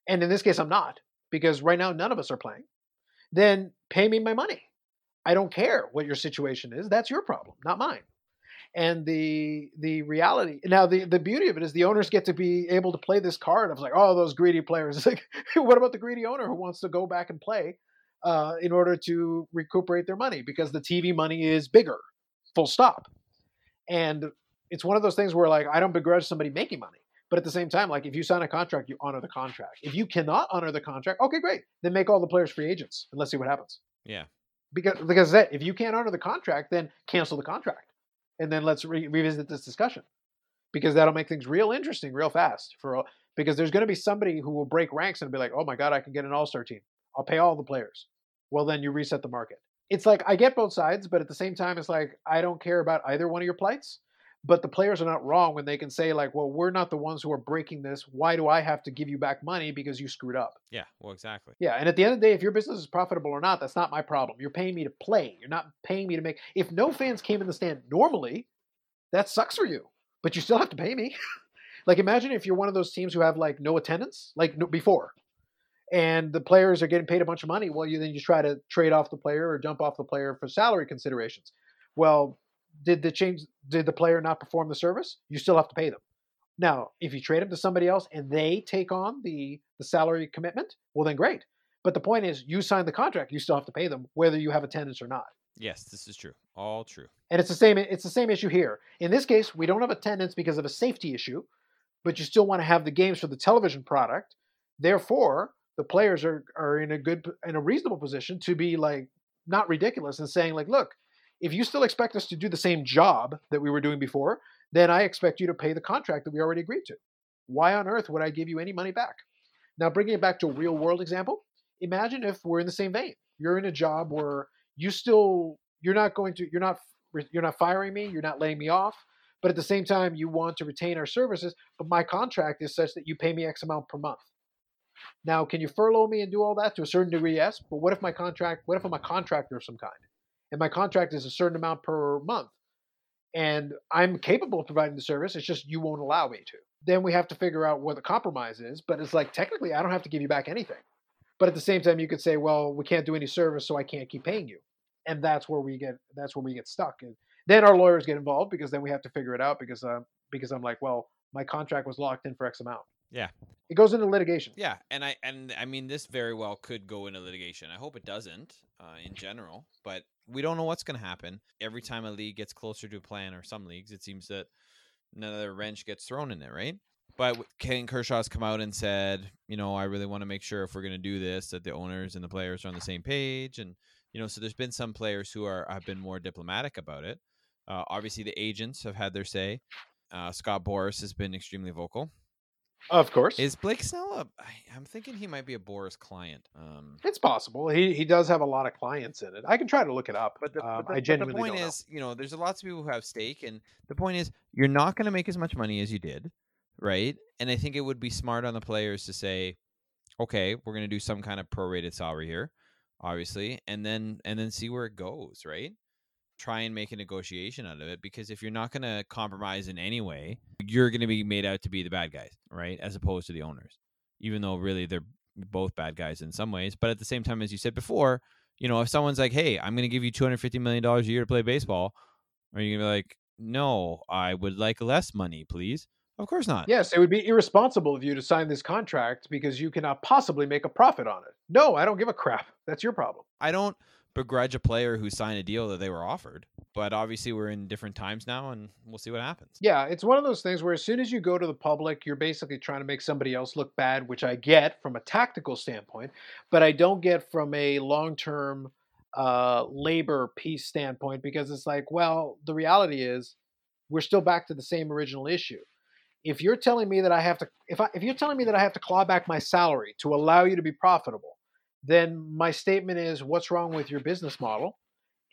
A: and in this case I'm not, because right now none of us are playing, then pay me my money. I don't care what your situation is. That's your problem, not mine. And the the reality now the the beauty of it is the owners get to be able to play this card of like oh those greedy players. It's (laughs) like what about the greedy owner who wants to go back and play uh, in order to recuperate their money because the TV money is bigger, full stop. And it's one of those things where like I don't begrudge somebody making money, but at the same time, like if you sign a contract, you honor the contract. If you cannot honor the contract, okay, great, then make all the players free agents and let's see what happens.
B: yeah.
A: Because because that, if you can't honor the contract, then cancel the contract, and then let's re- revisit this discussion because that'll make things real interesting real fast for because there's going to be somebody who will break ranks and be like, oh my god, I can get an all star team. I'll pay all the players. Well, then you reset the market. It's like I get both sides, but at the same time, it's like I don't care about either one of your plights. But the players are not wrong when they can say like, well, we're not the ones who are breaking this. Why do I have to give you back money because you screwed up?
B: Yeah. Well, exactly.
A: Yeah, and at the end of the day, if your business is profitable or not, that's not my problem. You're paying me to play. You're not paying me to make. If no fans came in the stand normally, that sucks for you. But you still have to pay me. (laughs) like imagine if you're one of those teams who have like no attendance, like no, before, and the players are getting paid a bunch of money. Well, you then you try to trade off the player or dump off the player for salary considerations. Well, did the change? Did the player not perform the service? You still have to pay them. Now, if you trade them to somebody else and they take on the the salary commitment, well then great. But the point is, you signed the contract. You still have to pay them, whether you have attendance or not.
B: Yes, this is true. All true.
A: And it's the same. It's the same issue here. In this case, we don't have attendance because of a safety issue, but you still want to have the games for the television product. Therefore, the players are are in a good in a reasonable position to be like not ridiculous and saying like, look, if you still expect us to do the same job that we were doing before, then I expect you to pay the contract that we already agreed to. Why on earth would I give you any money back? Now, bringing it back to a real world example, imagine if we're in the same vein. You're in a job where you still you're not going to you're not you're not firing me, you're not laying me off, but at the same time you want to retain our services, but my contract is such that you pay me X amount per month. Now, can you furlough me and do all that to a certain degree? Yes, but what if my contract? What if I'm a contractor of some kind, and my contract is a certain amount per month, and I'm capable of providing the service. It's just you won't allow me to. Then we have to figure out what the compromise is. But it's like technically, I don't have to give you back anything. But at the same time, you could say, well, we can't do any service, so I can't keep paying you, and that's where we get that's where we get stuck. And then our lawyers get involved because then we have to figure it out because uh, because I'm like, well, my contract was locked in for X amount.
B: Yeah.
A: It goes into litigation.
B: Yeah, and I and I mean this very well could go into litigation. I hope it doesn't, uh, in general, but we don't know what's going to happen. Every time a league gets closer to a plan, or some leagues, it seems that another wrench gets thrown in it, right? But Ken Kershaw's come out and said, you know, I really want to make sure if we're going to do this that the owners and the players are on the same page, and you know, so there's been some players who are have been more diplomatic about it. Uh, obviously, the agents have had their say. Uh, Scott Boras has been extremely vocal.
A: Of course,
B: Is Blake Snell a? I- I'm thinking he might be a Boras client. Um,
A: it's possible. He he does have a lot of clients in it. I can try to look it up.
B: But the,
A: um,
B: but the,
A: I
B: but the point
A: don't know.
B: is, you know, there's lots of people who have stake, and the point is, you're not going to make as much money as you did, right? And I think it would be smart on the players to say, okay, we're going to do some kind of prorated salary here, obviously, and then and then see where it goes, right? Try and make a negotiation out of it because if you're not going to compromise in any way, you're going to be made out to be the bad guys, right? As opposed to the owners, even though really they're both bad guys in some ways. But at the same time, as you said before, you know, if someone's like, "Hey, I'm going to give you 250 million dollars a year to play baseball," are you going to be like, "No, I would like less money, please"? Of course not.
A: Yes, it would be irresponsible of you to sign this contract because you cannot possibly make a profit on it. No, I don't give a crap. That's your problem.
B: I don't begrudge a player who signed a deal that they were offered, but obviously we're in different times now, and we'll see what happens.
A: Yeah, it's one of those things where as soon as you go to the public, you're basically trying to make somebody else look bad, which I get from a tactical standpoint, but I don't get from a long term uh, labor peace standpoint because it's like, well, the reality is we're still back to the same original issue. If you're telling me that I have to, if I, if you're telling me that I have to claw back my salary to allow you to be profitable, then my statement is, what's wrong with your business model?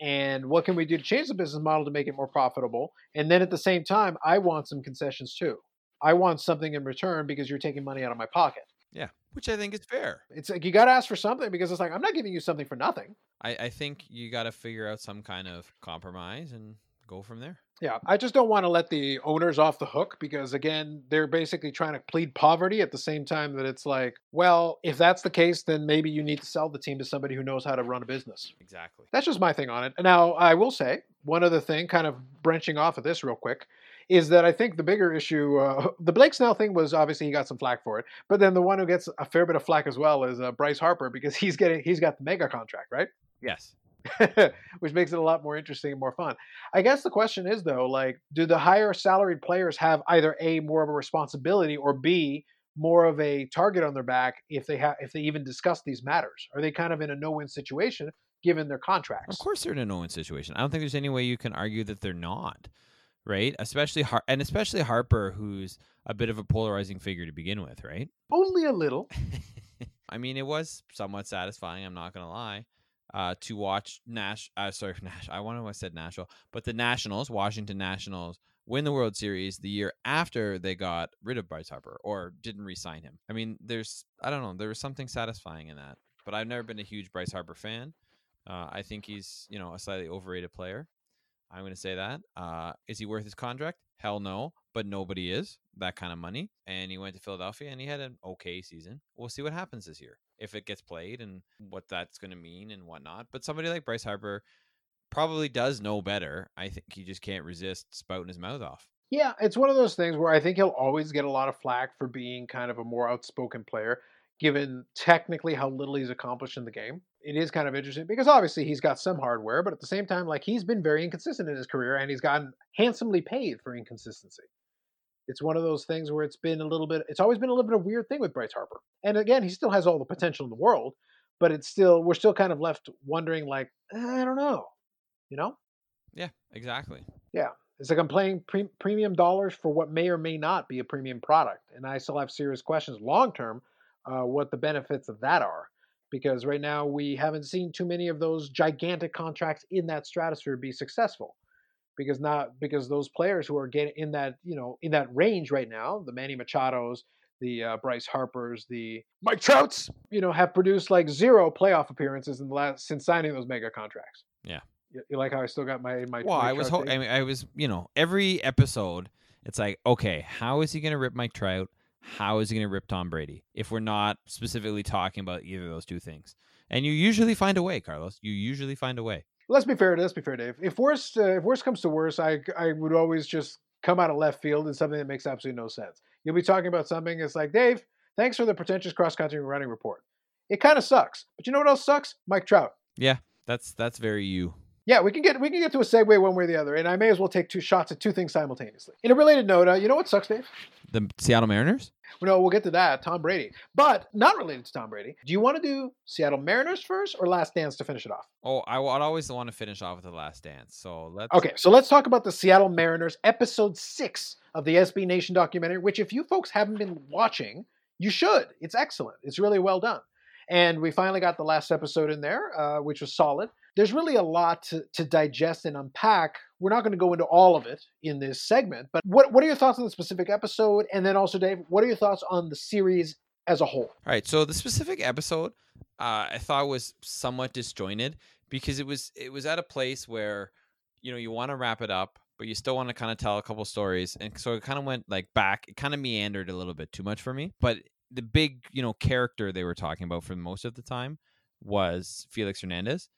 A: And what can we do to change the business model to make it more profitable? And then at the same time, I want some concessions too. I want something in return because you're taking money out of my pocket.
B: Yeah, which I think is fair.
A: It's like you got to ask for something because it's like I'm not giving you something for nothing.
B: I, I think you got to figure out some kind of compromise and go from there.
A: Yeah, I just don't want to let the owners off the hook because again, they're basically trying to plead poverty at the same time that it's like, well, if that's the case, then maybe you need to sell the team to somebody who knows how to run a business.
B: Exactly.
A: That's just my thing on it. Now, I will say one other thing, kind of branching off of this real quick, is that I think the bigger issue, uh, (laughs) the Blake Snell thing was obviously he got some flack for it, but then the one who gets a fair bit of flack as well is uh, Bryce Harper because (laughs) he's getting he's got the mega contract, right?
B: Yes. (laughs)
A: Which makes it a lot more interesting and more fun. I guess the question is though, like, do the higher salaried players have either a more of a responsibility or b more of a target on their back if they have if they even discuss these matters? Are they kind of in a no-win situation given their contracts?
B: Of course, they're in a no-win situation. I don't think there's any way you can argue that they're not, right? Especially Har- and especially Harper, who's a bit of a polarizing figure to begin with, right?
A: Only a little. (laughs)
B: I mean, it was somewhat satisfying. I'm not gonna lie. Uh, to watch Nash, uh, sorry, (laughs) Nash. I want to have said Nashville, but the Nationals, Washington Nationals, win the World Series the year after they got rid of Bryce Harper or didn't re-sign him. I mean, there's, I don't know, there was something satisfying in that. But I've never been a huge Bryce Harper fan. Uh, I think he's, you know, a slightly overrated player. I'm going to say that. Uh, is he worth his contract? Hell no. But nobody is that kind of money. And he went to Philadelphia and he had an okay season. We'll see what happens this year if it gets played and what that's going to mean and whatnot. But somebody like Bryce Harper probably does know better. I think he just can't resist spouting his mouth off.
A: Yeah, it's one of those things where I think he'll always get a lot of flack for being kind of a more outspoken player, given technically how little he's accomplished in the game. It is kind of interesting because obviously he's got some hardware, but at the same time, like he's been very inconsistent in his career and he's gotten handsomely paid for inconsistency. It's one of those things where it's been a little bit, it's always been a little bit of a weird thing with Bryce Harper. And again, he still has all the potential in the world, but it's still, we're still kind of left wondering, like, "Eh, I don't know, you know?
B: Yeah, exactly.
A: Yeah. It's like I'm paying pre- premium dollars for what may or may not be a premium product. And I still have serious questions long term uh, what the benefits of that are. Because right now we haven't seen too many of those gigantic contracts in that stratosphere be successful. Because not because those players who are getting in that you know in that range right now, the Manny Machados, the uh, Bryce Harpers, the Mike Trouts, you know, have produced like zero playoff appearances in the last since signing those mega contracts.
B: Yeah.
A: You, you like how I still got my my.
B: Well, I was, ho- I, mean, I was, you know, every episode, it's like, okay, how is he going to rip Mike Trout? How is he going to rip Tom Brady? If we're not specifically talking about either of those two things, and you usually find a way, Carlos. You usually find a way.
A: Let's be fair. Let's be fair, Dave. If worst, uh, if worst comes to worst, I I would always just come out of left field and something that makes absolutely no sense. You'll be talking about something. It's like Dave, thanks for the pretentious cross country running report. It kind of sucks, but you know what else sucks? Mike Trout.
B: Yeah, that's that's very you.
A: Yeah, we can get we can get to a segue one way or the other, and I may as well take two shots at two things simultaneously. In a related note, uh, you know what sucks, Dave?
B: The Seattle Mariners.
A: No, we'll get to that. Tom Brady, but not related to Tom Brady. Do you want to do Seattle Mariners first or Last Dance to finish it off?
B: Oh, I would always want to finish off with the Last Dance. So let's.
A: Okay, so let's talk about the Seattle Mariners, episode six of the SB Nation documentary. Which, if you folks haven't been watching, you should. It's excellent. It's really well done. And we finally got the last episode in there, uh, which was solid. There's really a lot to, to digest and unpack. We're not going to go into all of it in this segment, but what, what are your thoughts on the specific episode? And then also, Dave, what are your thoughts on the series as a whole?
B: All right. So the specific episode, uh, I thought was somewhat disjointed because it was it was at a place where you know you want to wrap it up, but you still want to kind of tell a couple stories, and so it kind of went like back. It kind of meandered a little bit too much for me, but the big you know character they were talking about for most of the time was Felix Hernandez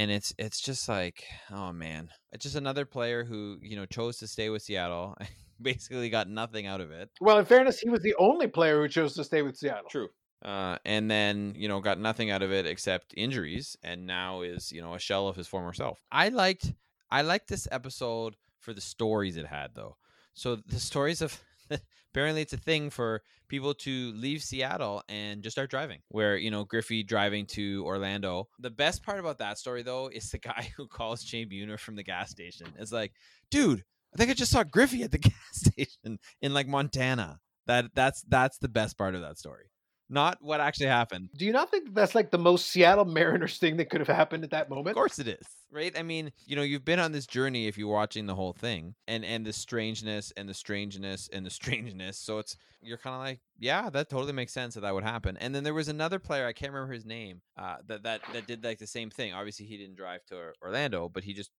B: and it's it's just like oh man it's just another player who you know chose to stay with Seattle (laughs) basically got nothing out of it.
A: Well, in fairness, he was the only player who chose to stay with Seattle.
B: true uh, and then you know got nothing out of it except injuries and now is you know a shell of his former self. I liked I liked this episode for the stories it had though. So the stories of (laughs) apparently it's a thing for people to leave Seattle and just start driving. Where, you know, Griffey driving to Orlando. The best part about that story though is the (laughs) guy who calls Shane Buhner from the gas station. It's like, dude, I think I just saw Griffey at the (laughs) gas station in like Montana. That that's that's the best part of that story. Not what actually happened.
A: Do you not think that's like the most Seattle Mariners thing that could have happened at that moment?
B: Of course it is, right? I mean, you know, you've been on this journey if you're watching the whole thing, and and the strangeness and the strangeness and the strangeness. So it's you're kind of like, yeah, that totally makes sense that that would happen. And then there was another player, I can't remember his name, uh, that that that did like the same thing. Obviously, he didn't drive to Orlando, but he just,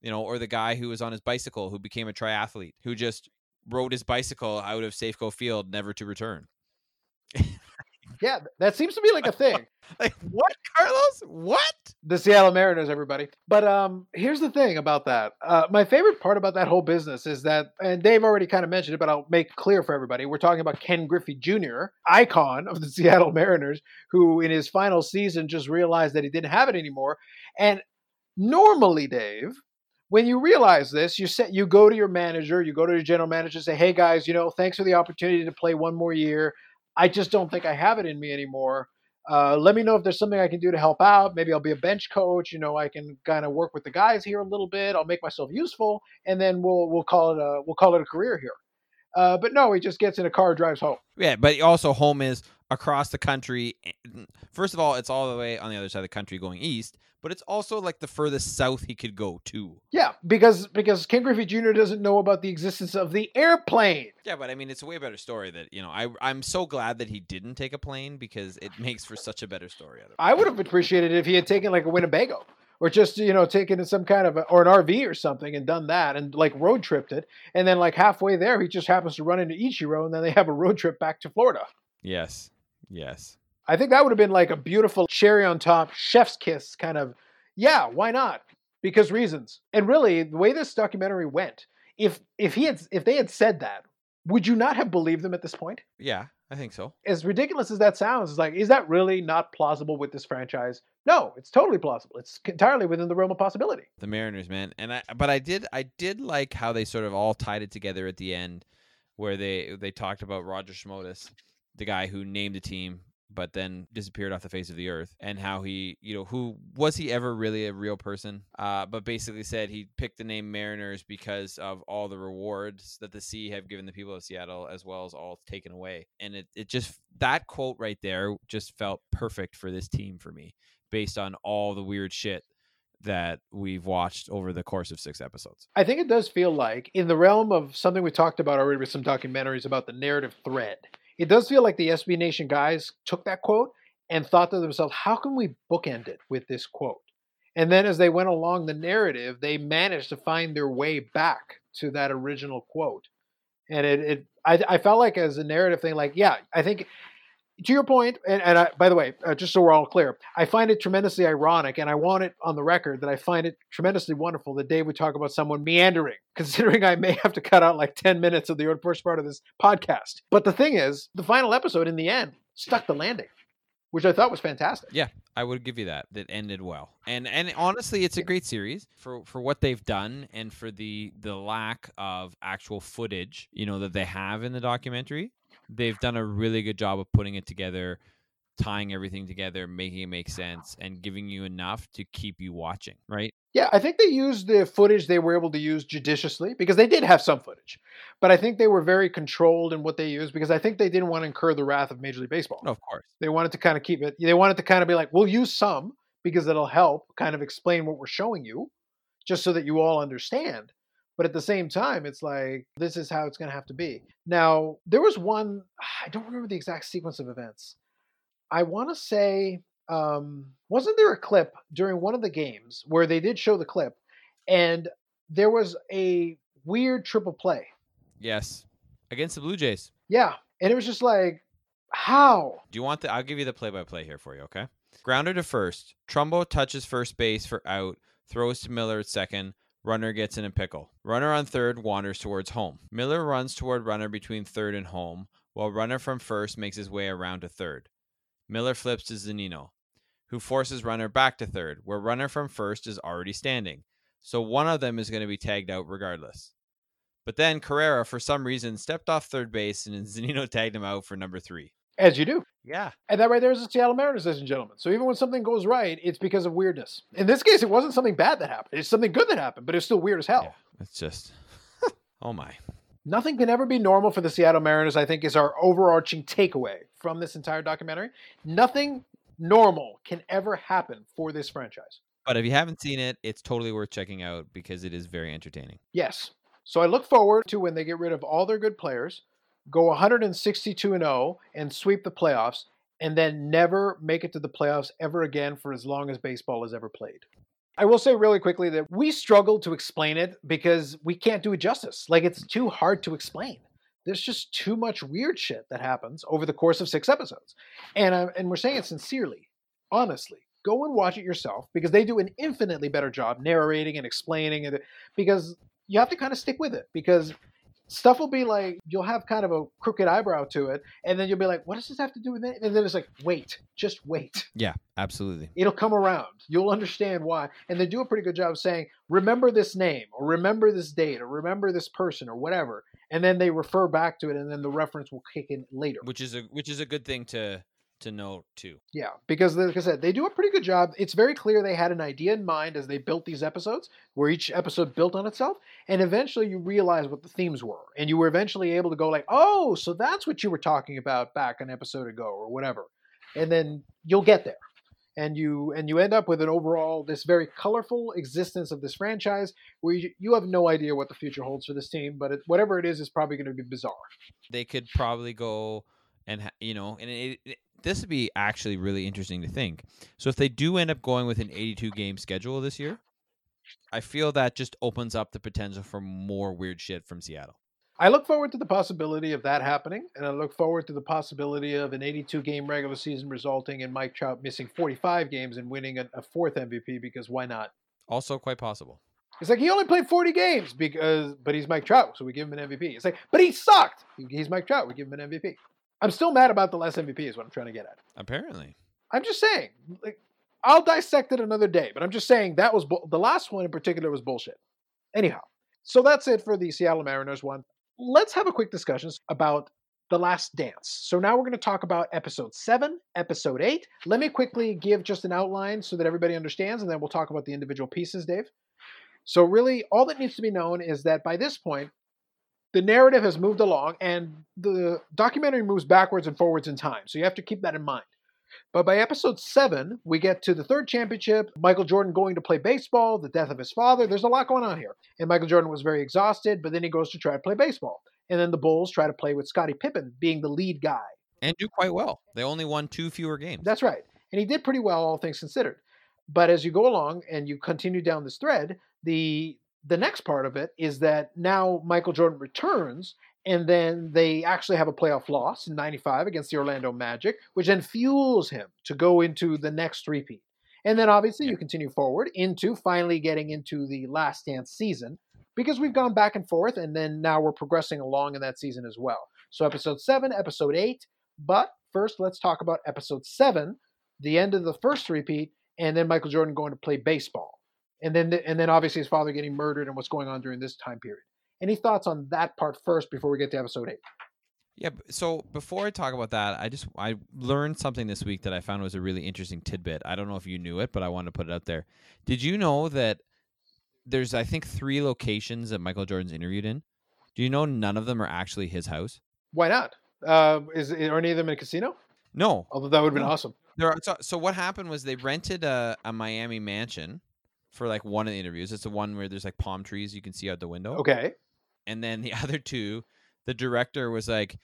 B: you know, or the guy who was on his bicycle who became a triathlete who just rode his bicycle out of Safeco Field, never to return.
A: Yeah, that seems to be like a thing. (laughs)
B: like what, Carlos? What?
A: the Seattle Mariners, everybody. But um, here's the thing about that. Uh, my favorite part about that whole business is that, and Dave already kind of mentioned it, but I'll make clear for everybody. We're talking about Ken Griffey Jr., icon of the (laughs) Seattle Mariners, who in his final season just realized that he didn't have it anymore. And normally, Dave, when you realize this, you set you go to your manager, you go to your general manager, and say, "Hey guys, you know, thanks for the opportunity to play one more year. I just don't think I have it in me anymore." Uh, let me know if there's something I can do to help out. Maybe I'll be a bench coach. You know, I can kind of work with the guys here a little bit. I'll make myself useful, and then we'll we'll call it a we'll call it a career here. Uh, but no, he just gets in a car, drives home.
B: Yeah, but also home is across the country. Eh, first of all, it's all the way on the other side of the country going east, but it's also like the furthest south he could go to.
A: Yeah, because because Ken Griffey Jr. doesn't know about the existence of the airplane.
B: Yeah, but I mean, it's a way better story that you know. I I'm so glad that he didn't take a plane because it makes for such a better story.
A: I would have appreciated it if he had taken like a Winnebago or just you know taken some kind of a, or an RV or something and done that and like road tripped it, and then like halfway there he just happens to run into Ichiro, and then they have a road trip back to Florida.
B: Yes, yes.
A: I think that would have been like a beautiful cherry on top, chef's kiss kind of. Yeah, why not? Because reasons. And really, the way this documentary went, if if he had if they had said that, would you not have believed them at this point?
B: Yeah, I think so.
A: As ridiculous as that sounds, it's like, is that really not plausible with this franchise? No, it's totally plausible. It's entirely within the realm of possibility.
B: The Mariners, man, and I but I did I did like how they sort of all tied it together at the end, where they they talked about Roger Szmodis, the guy who named the team but then disappeared off the face of the earth and how he you know who was he ever really a real person? Uh, but basically said he picked the name mariners because of all the rewards that the sea have given the people of seattle as well as all taken away. And it, it just that quote right there just felt perfect for this team for me based on all the weird shit that we've watched over the course of six episodes.
A: I think it does feel like, in the realm of something we talked about already with some documentaries about the narrative thread, it does feel like the SB Nation guys took that quote and thought to themselves, how can we bookend it with this quote? And then as they went along the narrative, they managed to find their way back to that original quote. And it, it I, I felt like as a narrative thing, like, yeah, I think to your point, and, and I, by the way, uh, just so we're all clear, I find it tremendously ironic, and I want it on the record that I find it tremendously wonderful that Dave would talk about someone meandering, (laughs) considering I may have to cut out like 10 minutes of the first part of this podcast. But the thing is, the final episode in the end stuck the landing. which I thought was fantastic.
B: Yeah, I would give you that. That ended well, and and honestly, it's a great series for for what they've done and for the the lack of actual footage, you know, that they have in the documentary. They've done a really good job of putting it together, tying everything together, making it make sense, and giving you enough to keep you watching. Right?
A: Yeah, I think they used the footage they were able to use judiciously because they did have some footage, but I think they were very controlled in what they used because I think they didn't want to incur the wrath of Major League Baseball.
B: Of course.
A: They wanted to kind of keep it. They wanted to kind of be like, we'll use some because it'll help kind of explain what we're showing you, just so that you all understand. But at the same time, it's like this is how it's going to have to be. Now, there was one. I don't remember the exact sequence of events. I want to say, um, wasn't there a clip during one of the games where they did show the clip, and there was a weird triple play.
B: Yes, against the Blue Jays.
A: Yeah, and it was just like, how?
B: Do you want the? I'll give you the play-by-play here for you. Okay. Grounder to first. Trumbo touches first base for out. Throws to Miller at second. Runner gets in a pickle. Runner on third wanders towards home. Miller runs toward runner between third and home, while runner from first makes his way around to third. Miller flips to Zunino, who forces runner back to third, where runner from first is already standing. So one of them is going to be tagged out regardless. But then Carrera, for some reason, stepped off third base and (laughs) Zunino tagged him out for number three.
A: As you do.
B: Yeah.
A: And that right there is the Seattle Mariners, ladies and gentlemen. So even when something goes right, it's because of weirdness. In this case, it wasn't something bad that happened. It's something good that happened, but it's still weird as hell.
B: Yeah. It's just, (laughs) oh my.
A: Nothing can ever be normal for the Seattle Mariners, I think, is our overarching takeaway from this entire documentary. Nothing normal can ever happen for this franchise.
B: But if you haven't seen it, it's totally worth checking out because it is very entertaining.
A: Yes. So I look forward to when they get rid of all their good players, go 162 and 0 and sweep the playoffs and then never make it to the playoffs ever again for as long as baseball has ever played. I will say really quickly that we struggle to explain it because we can't do it justice. Like it's too hard to explain. There's just too much weird shit that happens over the course of six episodes, and and we're saying it sincerely, honestly. Go and watch it yourself because they do an infinitely better job narrating and explaining it. Because you have to kind of stick with it because stuff will be like you'll have kind of a crooked eyebrow to it, and then you'll be like, "What does this have to do with it?" And then it's like, "Wait, just wait."
B: Yeah, absolutely.
A: It'll come around. You'll understand why, and they do a pretty good job of saying, "Remember this name, or remember this date, or remember this person, or whatever," and then they refer back to it, and then the reference will kick in later.
B: Which is a which is a good thing to to know too.
A: Yeah, because like I said, they do a pretty good job. It's very clear they had an idea in mind as they built these episodes, where each episode built on itself, and eventually you realize what the themes were, and you were eventually able to go like, "Oh, so that's what you were talking about back an episode ago, or whatever," and then you'll get there, and you and you end up with an overall this very colorful existence of this franchise where you, you have no idea what the future holds for this team, but it, whatever it is is probably going to be bizarre.
B: They could probably go and ha- you know, and it, it, this would be actually really interesting to think. So if they do end up going with an 82 game schedule this year, I feel that just opens up the potential for more weird shit from Seattle.
A: I look forward to the possibility of that happening, and I look forward to the possibility of an 82 game regular season resulting in Mike Trout missing 45 games and winning a, a fourth MVP because why not?
B: Also quite possible.
A: It's like he only played 40 games because, but he's Mike Trout, so we give him an MVP. It's like, but he sucked. He's Mike Trout, we give him an MVP. I'm still mad about the last MVP, is what I'm trying to get at.
B: Apparently.
A: I'm just saying, like, I'll dissect it another day, but I'm just saying that was bu- the last one in particular was bullshit. Anyhow, so that's it for the Seattle Mariners one. Let's have a quick discussion about The Last Dance. So now we're going to talk about episode seven, episode eight. Let me quickly give just an outline so that everybody understands, and then we'll talk about the individual pieces, Dave. So, really, all that needs to be known is that by this point, the narrative has moved along and the documentary moves backwards and forwards in time. So, you have to keep that in mind. But by episode seven, we get to the third championship, Michael Jordan going to play baseball, the death of his father. There's a lot going on here. And Michael Jordan was very exhausted, but then he goes to try to play baseball. And then the Bulls try to play with Scottie Pippen being the lead guy.
B: And do quite well. They only won two fewer games.
A: That's right. And he did pretty well, all things considered. But as you go along and you continue down this thread, the the next part of it is that now Michael Jordan returns and then they actually have a playoff loss in 95 against the Orlando Magic, which then fuels him to go into the next repeat. And then obviously you continue forward into finally getting into the last dance season because we've gone back and forth and then now we're progressing along in that season as well. So episode 7, episode 8, but first let's talk about episode 7, the end of the first repeat, and then Michael Jordan going to play baseball, and then and then obviously his father getting murdered and what's going on during this time period. Any thoughts on that part first before we get to episode eight?
B: Yeah. So before I talk about that, I just I learned something this week that I found was a really interesting tidbit. I don't know if you knew it, but I wanted to put it out there. Did you know that there's I think three locations that Michael Jordan's interviewed in? Do you know none of them are actually his house?
A: Why not? Uh, is are any of them in a casino?
B: No.
A: Although that would have been
B: No.
A: awesome.
B: There are, so, so what happened was they rented a, a Miami mansion for like one of the interviews. It's the one where there's like palm trees you can see out the window.
A: Okay.
B: and then the (laughs) other two the director was like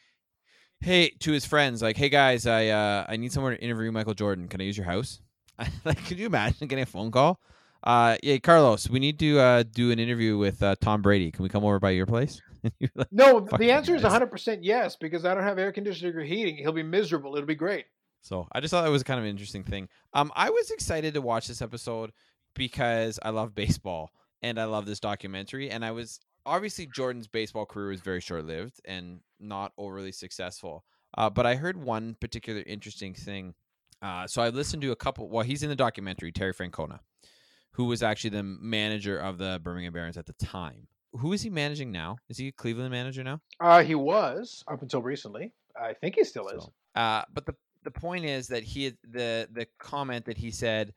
B: hey to his friends like hey guys i uh i need someone to interview michael jordan can i use your house (laughs) like could you imagine getting a phone call uh yeah carlos we need to uh do an interview with uh tom brady can we come over by your place (laughs) like,
A: No, the answer is
B: guys.
A: 100% yes because I don't have air conditioning or heating. He'll be miserable. It'll be great.
B: so i just thought that was kind of an interesting thing um i was excited to watch this episode because i love baseball and i love this documentary and i was obviously jordan's baseball career was very short-lived and not overly successful uh, but i heard one particular interesting thing uh, so i listened to a couple well he's in the documentary terry francona who was actually the manager of the birmingham barons at the time who is he managing now is he a cleveland manager now
A: Uh, he was up until recently. I think he still is.
B: So, uh, but the the point is that he the the comment that he said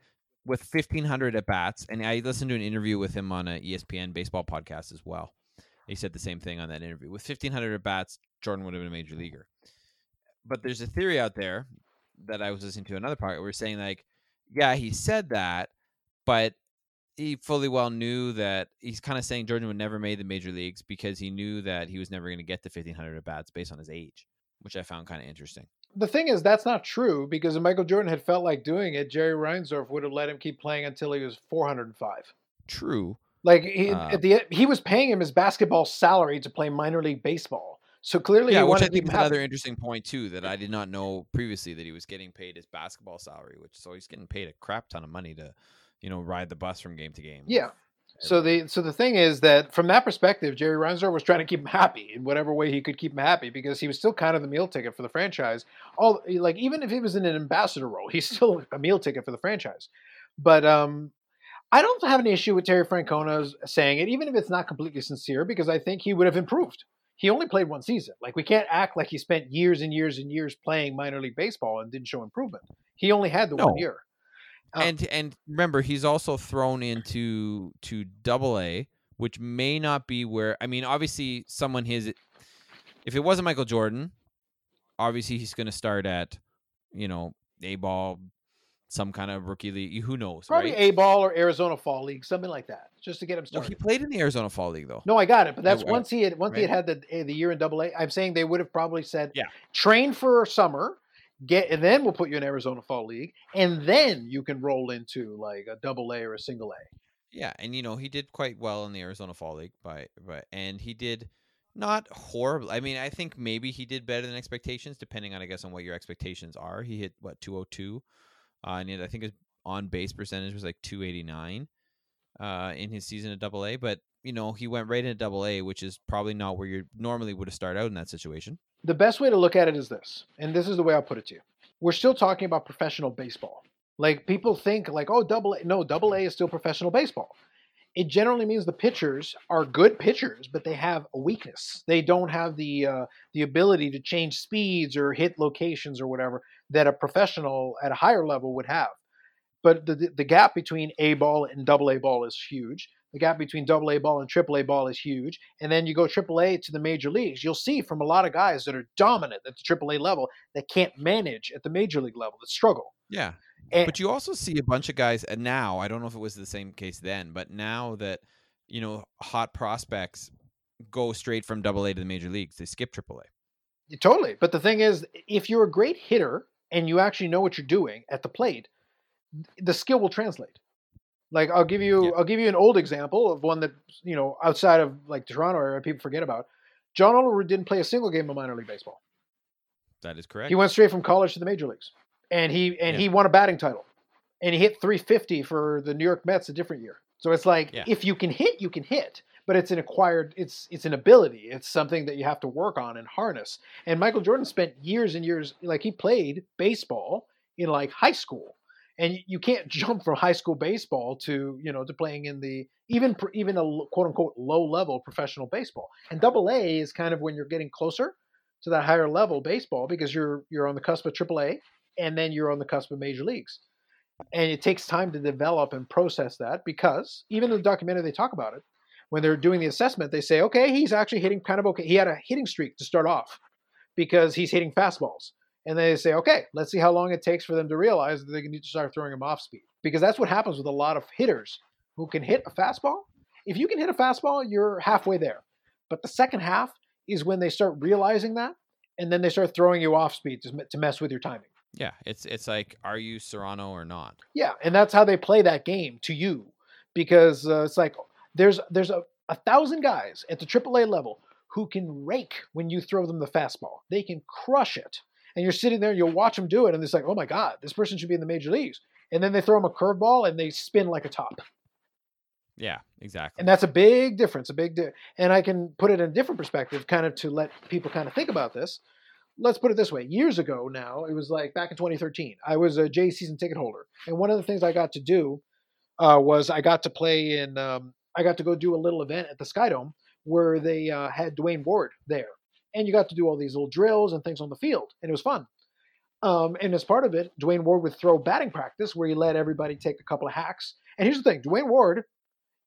B: with 1500 at bats, and I listened to an interview with him on a ESPN baseball podcast as well. He said the same thing on that interview. With 1500 at bats, Jordan would have been a major leaguer. But there's a theory out there that I was listening to another part. Where we're saying like, yeah, he said that, but he fully well knew that he's kind of saying Jordan would never made the major leagues because he knew that he was never going to get to 1500 at bats based on his age, which I found kind of interesting.
A: The thing is, that's not true because if Michael Jordan had felt like doing it, Jerry Reinsdorf would have let him keep playing until he was 405.
B: True.
A: Like he at um the he was paying him his basketball salary to play minor league baseball. So clearly,
B: yeah,
A: he
B: which I
A: to
B: think is another interesting point too that I did not know previously that he was getting paid his basketball salary, which so he's getting paid a crap ton of money to, you know, ride the bus from game to game.
A: Yeah. So the so the thing is that from that perspective, Jerry Reinsdorf was trying to keep him happy in whatever way he could keep him happy because he was still kind of the meal ticket for the franchise. All like even if he was in an ambassador role, he's still a meal ticket for the franchise. But um, I don't have an issue with Terry Francona saying it, even if it's not completely sincere, because I think he would have improved. He only played one season. Like we can't act like he spent years and years and years playing minor league baseball and didn't show improvement. He only had the one year. Oh.
B: and and remember he's also thrown into to double A, which may not be where I mean, obviously someone his if it wasn't Michael Jordan, obviously he's gonna start at, you know, A ball, some kind of rookie league. Who knows?
A: Probably
B: right?
A: A ball or Arizona Fall League, something like that, just to get him
B: Well,
A: started.
B: he played in the Arizona Fall League though.
A: No, I got it. But that's once he had once he had had the eh, the year in Double A. I'm saying they would have probably said,
B: Yeah.
A: train for summer, get, and then we'll put you in Arizona Fall League, and then you can roll into like a Double A or a Single A.
B: Yeah, and you know he did quite well in the Arizona Fall League, by but and he did not horrible. I mean, I think maybe he did better than expectations, depending on I guess on what your expectations are. He hit what two hundred two, uh, and I think his on base percentage was like two eighty nine, uh, in his season at Double A. But you know he went right into Double A, which is probably not where you normally would have started out in that situation.
A: The best way to look at it is this, and this is the way I'll put it to you. We're still talking about professional baseball. Like people think like, oh, double A. No, double A is still professional baseball. It generally means the pitchers are good pitchers, but they have a weakness. They don't have the uh, the ability to change speeds or hit locations or whatever that a professional at a higher level would have. But the the gap between A ball and double A ball is huge. The gap between double A ball and triple A ball is huge. And then you go triple A to the major leagues, you'll see from a lot of guys that are dominant at the triple A level that can't manage at the major league level, that struggle.
B: Yeah,
A: And,
B: but you also see a bunch of guys and now i don't know if it was the same case then but now that you know hot prospects go straight from double a to the major leagues they skip triple a
A: Totally. But the thing is, if you're a great hitter and you actually know what you're doing at the plate, the skill will translate. Like I'll give you
B: Yeah.
A: I'll give you an old example of one that you know outside of like Toronto area people forget about. John Olerud didn't play a single game of minor league baseball.
B: that is correct
A: He went straight from college to the major leagues, and he and
B: Yeah.
A: he won a batting title, and he hit 350 for the New York Mets a different year. So it's like
B: Yeah.
A: if you can hit, you can hit, but it's an acquired, it's it's an ability. It's something that you have to work on and harness. And Michael Jordan spent years and years, like he played baseball. in like high school, and you can't (laughs) jump from high school baseball to you know to playing in the even even a quote unquote low level professional baseball. And Double A is kind of when you're getting closer to that higher level baseball because you're you're on the cusp of Triple A, and then you're on the cusp of major leagues. And it takes time to develop and process that because even in the documentary they talk about it. When they're doing the assessment, they say, okay, he's actually hitting kind of okay. He had a hitting streak to start off because he's hitting fastballs. And they say, okay, let's see how long it takes for them to realize that they need to start throwing them off speed. Because that's what happens with a lot of hitters who can hit a fastball. If you can hit a fastball, you're halfway there. But the second half is when they start realizing that, and then they start throwing you off speed to, to mess with your timing.
B: Yeah, it's it's like, are you Serrano or not?
A: Yeah, and that's how they play that game to you, because uh, it's like there's there's a, a thousand guys at the AAA level who can rake when you throw them the fastball. They can crush it, and you're sitting there, and you'll watch them do it, and it's like, oh my god, this person should be in the major leagues. And then they throw them a curveball and they spin like a top.
B: Yeah, exactly.
A: And that's a big difference, a big di- and I can put it in a different perspective kind of to let people kind of think about this. Let's put it this way. Years ago now, it was like back in 2013. I was a J season ticket holder. And one of the things I got to do uh, was I got to play in um, I got to go do a little event at the Skydome where they uh, had Duane Ward there. And you got to do all these little drills and things on the field, and it was fun. Um, and as part of it, Duane Ward would throw batting practice where he let everybody take a couple of hacks. And here's the thing: Duane Ward,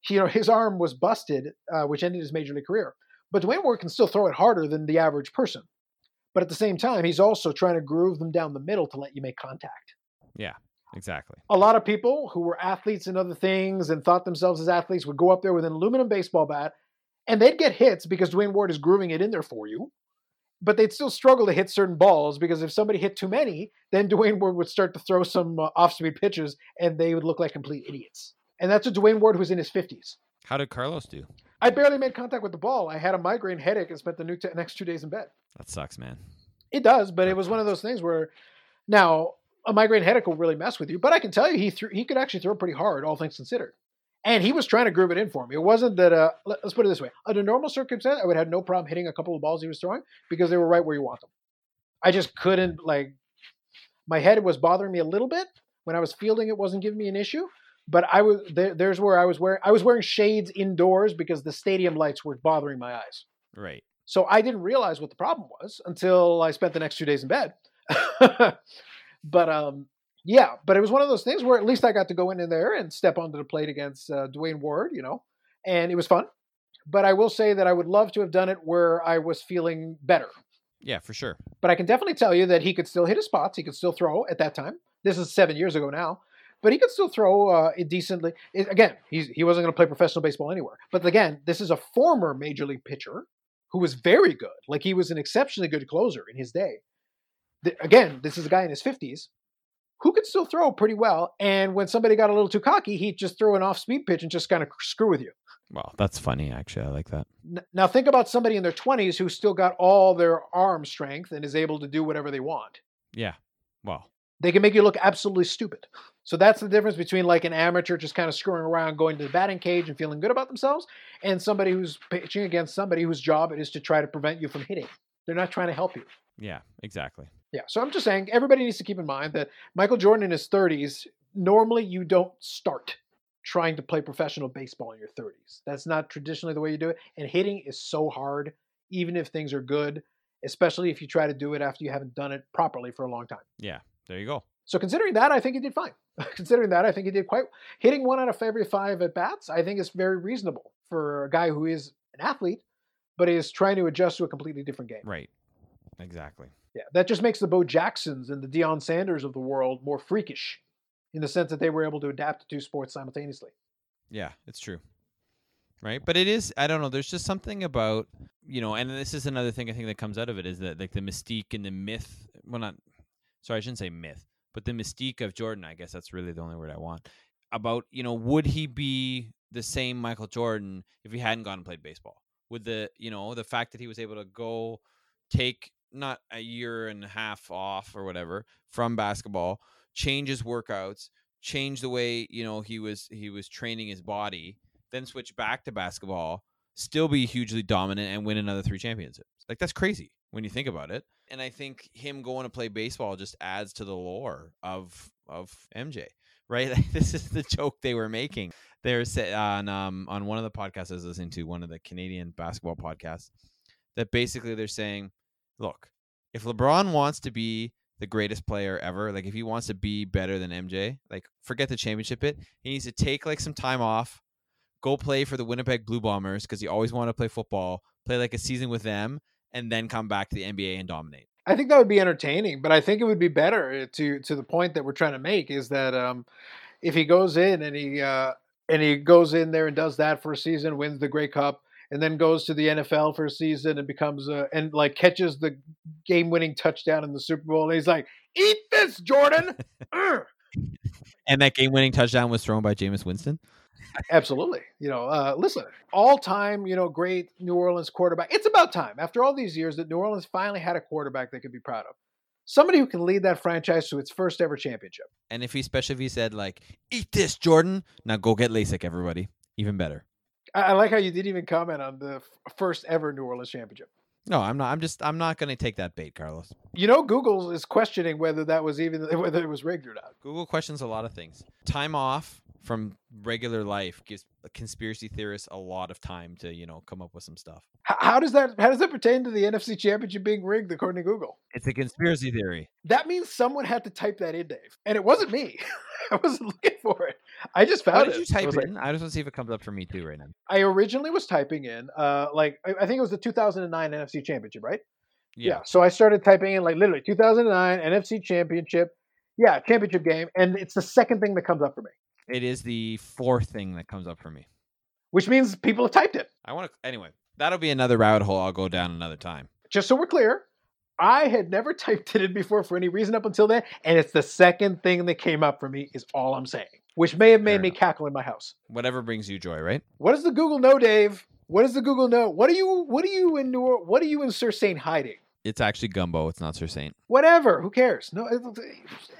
A: you know, his arm was busted, uh, which ended his major league career. But Duane Ward can still throw it harder than the average person. But at the same time, he's also trying to groove them down the middle to let you make contact.
B: Yeah, exactly.
A: A lot of people who were athletes and other things and thought themselves as athletes would go up there with an aluminum baseball bat and they'd get hits because Duane Ward is grooving it in there for you. But they'd still struggle to hit certain balls because if somebody hit too many, then (laughs) Duane Ward would start to throw some uh, off-speed pitches, and they would look like complete idiots. And that's a Duane Ward who's in his fifties.
B: How did Carlos do?
A: I barely made contact with the ball. I had a migraine headache and spent the new t- next two days in bed.
B: That sucks, man.
A: It does, but it was one of those things where now a migraine headache will really mess with you. But I can tell you, he threw, he could actually throw pretty hard, all things considered. And he was trying to groove it in for me. It wasn't that. Uh, let- let's put it this way: under normal circumstances, I would have no problem hitting a couple of balls he was throwing because they were right where you want them. I just couldn't like. My head was bothering me a little bit when I was fielding. It wasn't giving me an issue, but I was there, there's where I was wearing. I was wearing shades indoors because the stadium lights were bothering my eyes.
B: Right.
A: So I didn't realize what the problem was until I spent the next two days in bed. (laughs) but um, yeah, but it was one of those things where at least I got to go in there and step onto the plate against uh, Duane Ward, you know, and it was fun. But I will say that I would love to have done it where I was feeling better.
B: Yeah, for sure.
A: But I can definitely tell you that he could still hit his spots. He could still throw at that time. This is seven years ago now, but he could still throw uh, it decently. It- again, he's, he wasn't going to play professional baseball anywhere. But again, this is a former major league pitcher who was very good. Like he was an exceptionally good closer in his day. The- again, this is a guy in his 50s who could still throw pretty well. And when somebody got a little too cocky, he'd just throw an off speed pitch and just kind of screw with you.
B: Well, that's funny, actually. I like that.
A: Now think about somebody in their 20s who's still got all their arm strength and is able to do whatever they want.
B: Yeah. Well,
A: They can make you look absolutely stupid. So that's the difference between like an amateur just kind of screwing around, going to the batting cage and feeling good about themselves, and somebody who's pitching against somebody whose job it is to try to prevent you from hitting. They're not trying to help you.
B: Yeah, exactly.
A: Yeah. So I'm just saying everybody needs to keep in mind that Michael Jordan in his 30s, normally you don't start trying to play professional baseball in your 30s. That's not traditionally the way you do it. And hitting is so hard, even if things are good, especially if you try to do it after you haven't done it properly for a long time.
B: Yeah. There you go.
A: So considering that, I think he did fine. (laughs) considering that, I think he did quite hitting one out of every five at bats. I think is very reasonable for a guy who is an athlete, but is trying to adjust to a completely different game.
B: Right. Exactly.
A: Yeah, that just makes the Bo Jacksons and the Deion Sanders of the world more freakish, in the sense that they were able to adapt to two sports simultaneously.
B: Yeah, it's true. Right. But it is, I don't know, there's just something about, you know, and this is another thing I think that comes out of it is that like the mystique and the myth, well, not, sorry, I shouldn't say myth, but the mystique of Jordan, I guess that's really the only word I want, about, you know, would he be the same Michael Jordan if he hadn't gone and played baseball? Would the, you know, the fact that he was able to go take not a year and a half off or whatever from basketball, change his workouts, change the way, you know, he was he was training his body, then switch back to basketball, still be hugely dominant and win another three championships. Like that's crazy when you think about it. And I think him going to play baseball just adds to the lore of of MJ, right? (laughs) Like, this is the joke they were making. They were sa- on um on one of the podcasts I was listening to, one of the Canadian basketball podcasts, that basically they're saying, look, if LeBron wants to be the greatest player ever, like if he wants to be better than MJ, like forget the championship bit, he needs to take like some time off, go play for the Winnipeg Blue Bombers because he always wanted to play football, play like a season with them, and then come back to the NBA and dominate.
A: I think that would be entertaining, but I think it would be better eh, to to the point that we're trying to make is that um, if he goes in and he uh, and he goes in there and does that for a season, wins the Grey Cup, and then goes to the NFL for a season and becomes a and like catches the game winning touchdown in the Super Bowl, and he's like, "Eat this, Jordan." (laughs)
B: And that game winning touchdown was thrown by Jameis Winston.
A: Absolutely. You know, uh, listen, all time, you know, great New Orleans quarterback. It's about time, after all these years, that New Orleans finally had a quarterback they could be proud of. Somebody who can lead that franchise to its first ever championship.
B: And if he especially if he said like, "Eat this, Jordan," now go get LASIK, everybody. Even better.
A: I, I like how you didn't even comment on the f- first ever New Orleans championship.
B: No, I'm not. I'm just. I'm not going to take that bait, Carlos.
A: You know, Google is questioning whether that was even (laughs) whether it was rigged or not.
B: Google questions a lot of things. Time off from regular life gives conspiracy theorists a lot of time to you know come up with some stuff.
A: H- how does that how does that pertain to the NFC championship being rigged according to Google?
B: It's a conspiracy theory.
A: That means someone had to type that in, Dave, and it wasn't me. (laughs) I wasn't looking for it. I just found
B: What
A: it.
B: did you
A: I
B: type
A: like-
B: in? I just want to see if it comes up for me too right now.
A: I originally was typing in, uh, like I, I think it was the 2009 NFC Championship, right?
B: Yeah.
A: So I started typing in like literally 2009 NFC Championship, yeah, championship game, and it's the second thing that comes up for me,
B: It is the fourth thing that comes up for me.
A: which means people have typed it.
B: I want to. Anyway, that'll be another rabbit hole. I'll go down another time.
A: Just so we're clear, I had never (laughs) typed it in before for any reason up until then, and it's the second thing that came up for me. Is all I'm saying, which may have made me cackle in my house.
B: Whatever brings you joy, right?
A: What does the Google know, Dave? What does the Google know? What are you? What are you in New? What are you in Sir Saint hiding?
B: It's actually Gumbo. It's not Sir Saint.
A: whatever who cares no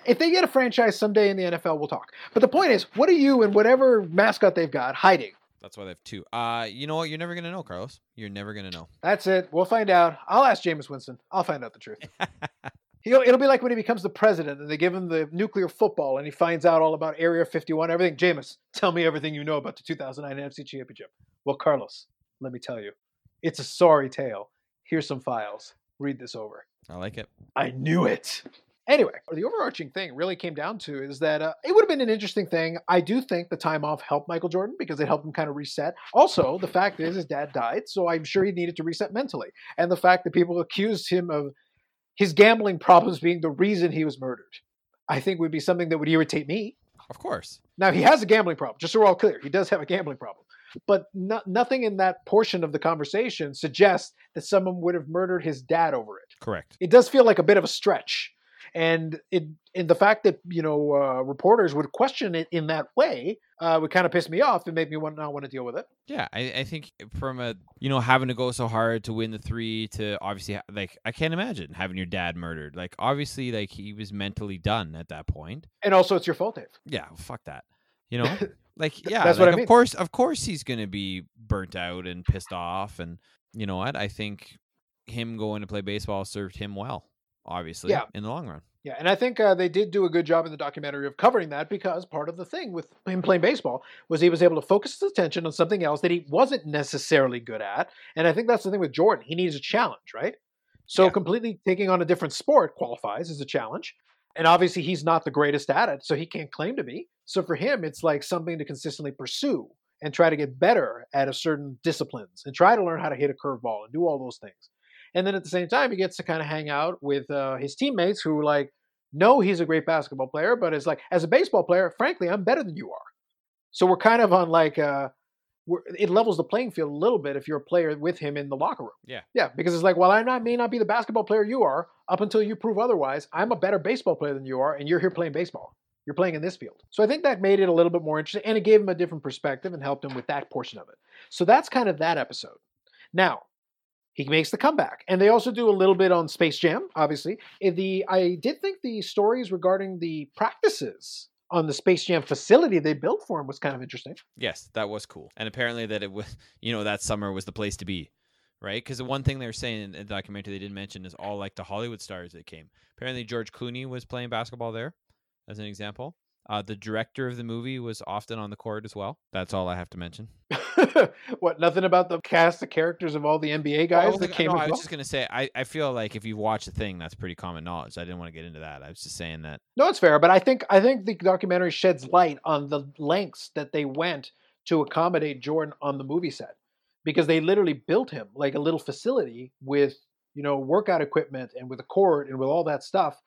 A: if they get a franchise someday in the nfl we'll talk but the point is what are you and whatever mascot they've got hiding
B: That's why they have two. Uh, you know what? You're never gonna know, Carlos. You're never gonna know.
A: that's it we'll find out i'll ask Jameis winston i'll find out the truth (laughs) He'll, it'll be like when he becomes the president and they give him the nuclear football and he finds out all about area 51 everything Jameis, tell me everything you know about the 2009 nfc championship well carlos let me tell you it's a sorry tale here's some files read this over
B: I like it.
A: I knew it. Anyway, the overarching thing really came down to is that uh, it would have been an interesting thing. I do think the time off helped Michael Jordan because it helped him kind of reset. Also, the fact is his dad died, so I'm sure he needed to reset mentally. And the fact that people accused him of his gambling problems being the reason he was murdered, I think would be something that would irritate me.
B: Of course.
A: Now, he has a gambling problem, just so we're all clear. He does have a gambling problem. But no, nothing in that portion of the conversation suggests that someone would have murdered his dad over it
B: Correct.
A: it does feel like a bit of a stretch and it and the fact that you know uh, reporters would question it in that way uh, would kind of piss me off and make me want not want to deal with it
B: Yeah, I, I think from a you know having to go so hard to win the three to obviously like I can't imagine having your dad murdered. Like obviously like he was mentally done at that point.
A: and also it's your fault dave
B: Yeah, fuck that. You know, (laughs) like yeah,
A: That's
B: like,
A: what I
B: of course, of course he's gonna be burnt out and pissed off, and you know what? I think him going to play baseball served him well. Obviously,
A: Yeah.
B: in the long run.
A: yeah and i think uh, they did do a good job in the documentary of covering that because part of the thing with him playing baseball was he was able to focus his attention on something else that he wasn't necessarily good at and i think that's the thing with jordan he needs a challenge right so
B: Yeah.
A: completely taking on a different sport qualifies as a challenge and obviously he's not the greatest at it so he can't claim to be so for him it's like something to consistently pursue and try to get better at a certain disciplines and try to learn how to hit a curveball and do all those things and then at the same time he gets to kind of hang out with uh, his teammates who like know he's a great basketball player but is like as a baseball player frankly i'm better than you are. So we're kind of on like uh we're, it levels the playing field a little bit if you're a player with him in the locker room.
B: Yeah.
A: yeah because it's like well i not, may not be the basketball player you are up until you prove otherwise. I'm a better baseball player than you are and you're here playing baseball. You're playing in this field. So i think that made it a little bit more interesting and it gave him a different perspective and helped him with that portion of it. So that's kind of that episode. Now he makes the comeback and they also do a little bit on space jam obviously the i did think the stories regarding the practices on the space jam facility they built for him was kind of interesting
B: Yes, that was cool, and apparently that it was (laughs) you know that summer was the place to be right? Because the one thing they were saying in the documentary they didn't mention is all like the Hollywood stars that came. Apparently, George Clooney was playing basketball there, as an example. Uh, the director of the movie was often on the court as well. That's all I have to mention. (laughs) (laughs)
A: what? Nothing about the cast the characters of all the NBA guys
B: was,
A: that came.
B: no, I was
A: well?
B: just gonna say I, I feel like if you've watched the thing, that's pretty common knowledge. I didn't want to get into that. I was just saying that
A: No, it's fair, but I think I think the documentary sheds light on the lengths that they went to accommodate Jordan on the movie set, because they literally built him like a little facility with you know workout equipment and with a court and with all that stuff,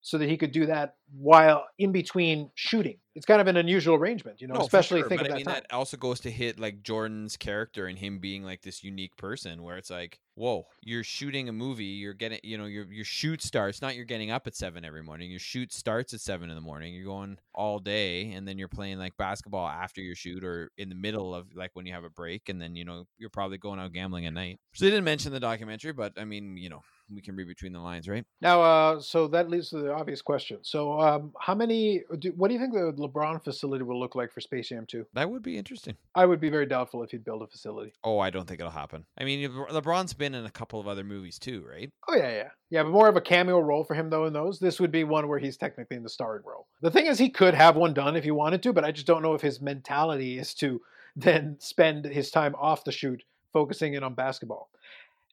A: so that he could do that while in between shooting. It's kind of an unusual arrangement, you know,
B: No,
A: especially
B: sure,
A: think
B: but I mean
A: time.
B: that also goes to hit like Jordan's character and him being like this unique person where it's like, whoa, you're shooting a movie, you're getting you know, your your shoot starts, not you're getting up at seven every morning. Your shoot starts at seven in the morning. You're going all day and then you're playing like basketball after your shoot or in the middle of like when you have a break and then you know you're probably going out gambling at night. So they didn't mention the documentary, but I mean, you know, we can read between the lines, right?
A: Now, uh, so that leads to the obvious question. So, um, how many? Do, what do you think the LeBron facility will look like for Space Jam 2?
B: That would be interesting.
A: I would be very doubtful if he'd build a facility.
B: Oh, I don't think it'll happen. I mean, LeBron's been in a couple of other movies too, right?
A: Oh yeah, yeah, yeah. But more of a cameo role for him though in those. This would be one where he's technically in the starring role. The thing is, he could have one done if he wanted to, but I just don't know if his mentality is to (laughs) then spend his time off the shoot focusing in on basketball.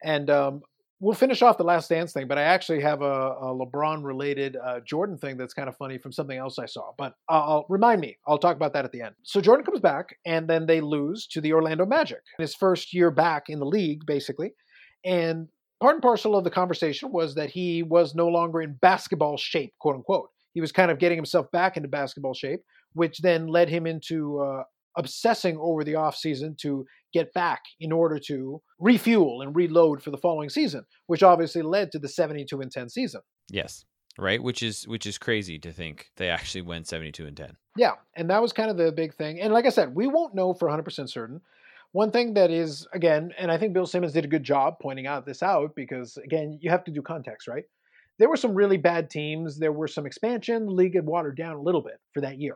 A: And um, we'll finish off the Last Dance thing, but I actually have a, a LeBron-related uh, Jordan thing that's kind of funny from something else I saw. But I'll, I'll remind me. I'll talk about that at the end. So Jordan comes back, and then they lose to the Orlando Magic. His first year back in the league, basically, and part and parcel of the conversation was that he was no longer in basketball shape, quote unquote. He was kind of getting himself back into basketball shape, which then led him into uh, obsessing over the offseason to get back in order to refuel and reload for the following season, which obviously led to the 72 and 10 season.
B: Yes. Right, which is which is crazy to think they actually went seventy two and ten.
A: Yeah, and that was kind of the big thing. And like I said, we won't know for 100% certain. One thing that is, again, and I think Bill Simmons did a good job pointing out this out because, again, you have to do context, right? There were some really bad teams. There were some expansion. The league had watered down a little bit for that year.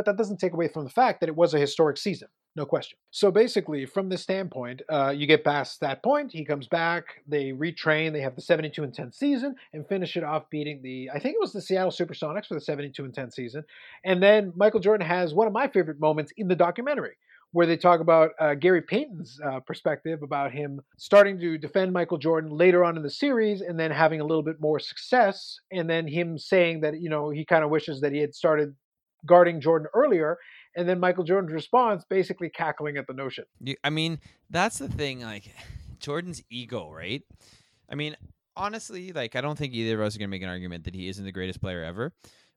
A: But that doesn't take away from the fact that it was a historic season, no question. So basically, from this standpoint, uh, you get past that point. He comes back. They retrain. They have the 72 and 10 season and finish it off beating the, I think it was the Seattle Supersonics for the 72 and 10 season. And then Michael Jordan has one of my favorite moments in the documentary where they talk about uh, Gary Payton's uh, perspective about him starting to defend Michael Jordan later on in the series and then having a little bit more success. And then him saying that, you know, he kind of wishes that he had started guarding Jordan earlier. And then Michael Jordan's response basically cackling at the notion.
B: I mean, that's the thing. Like (sighs) Jordan's ego, right? I mean, honestly, like I don't think either of us are gonna make an argument that he isn't the greatest player ever.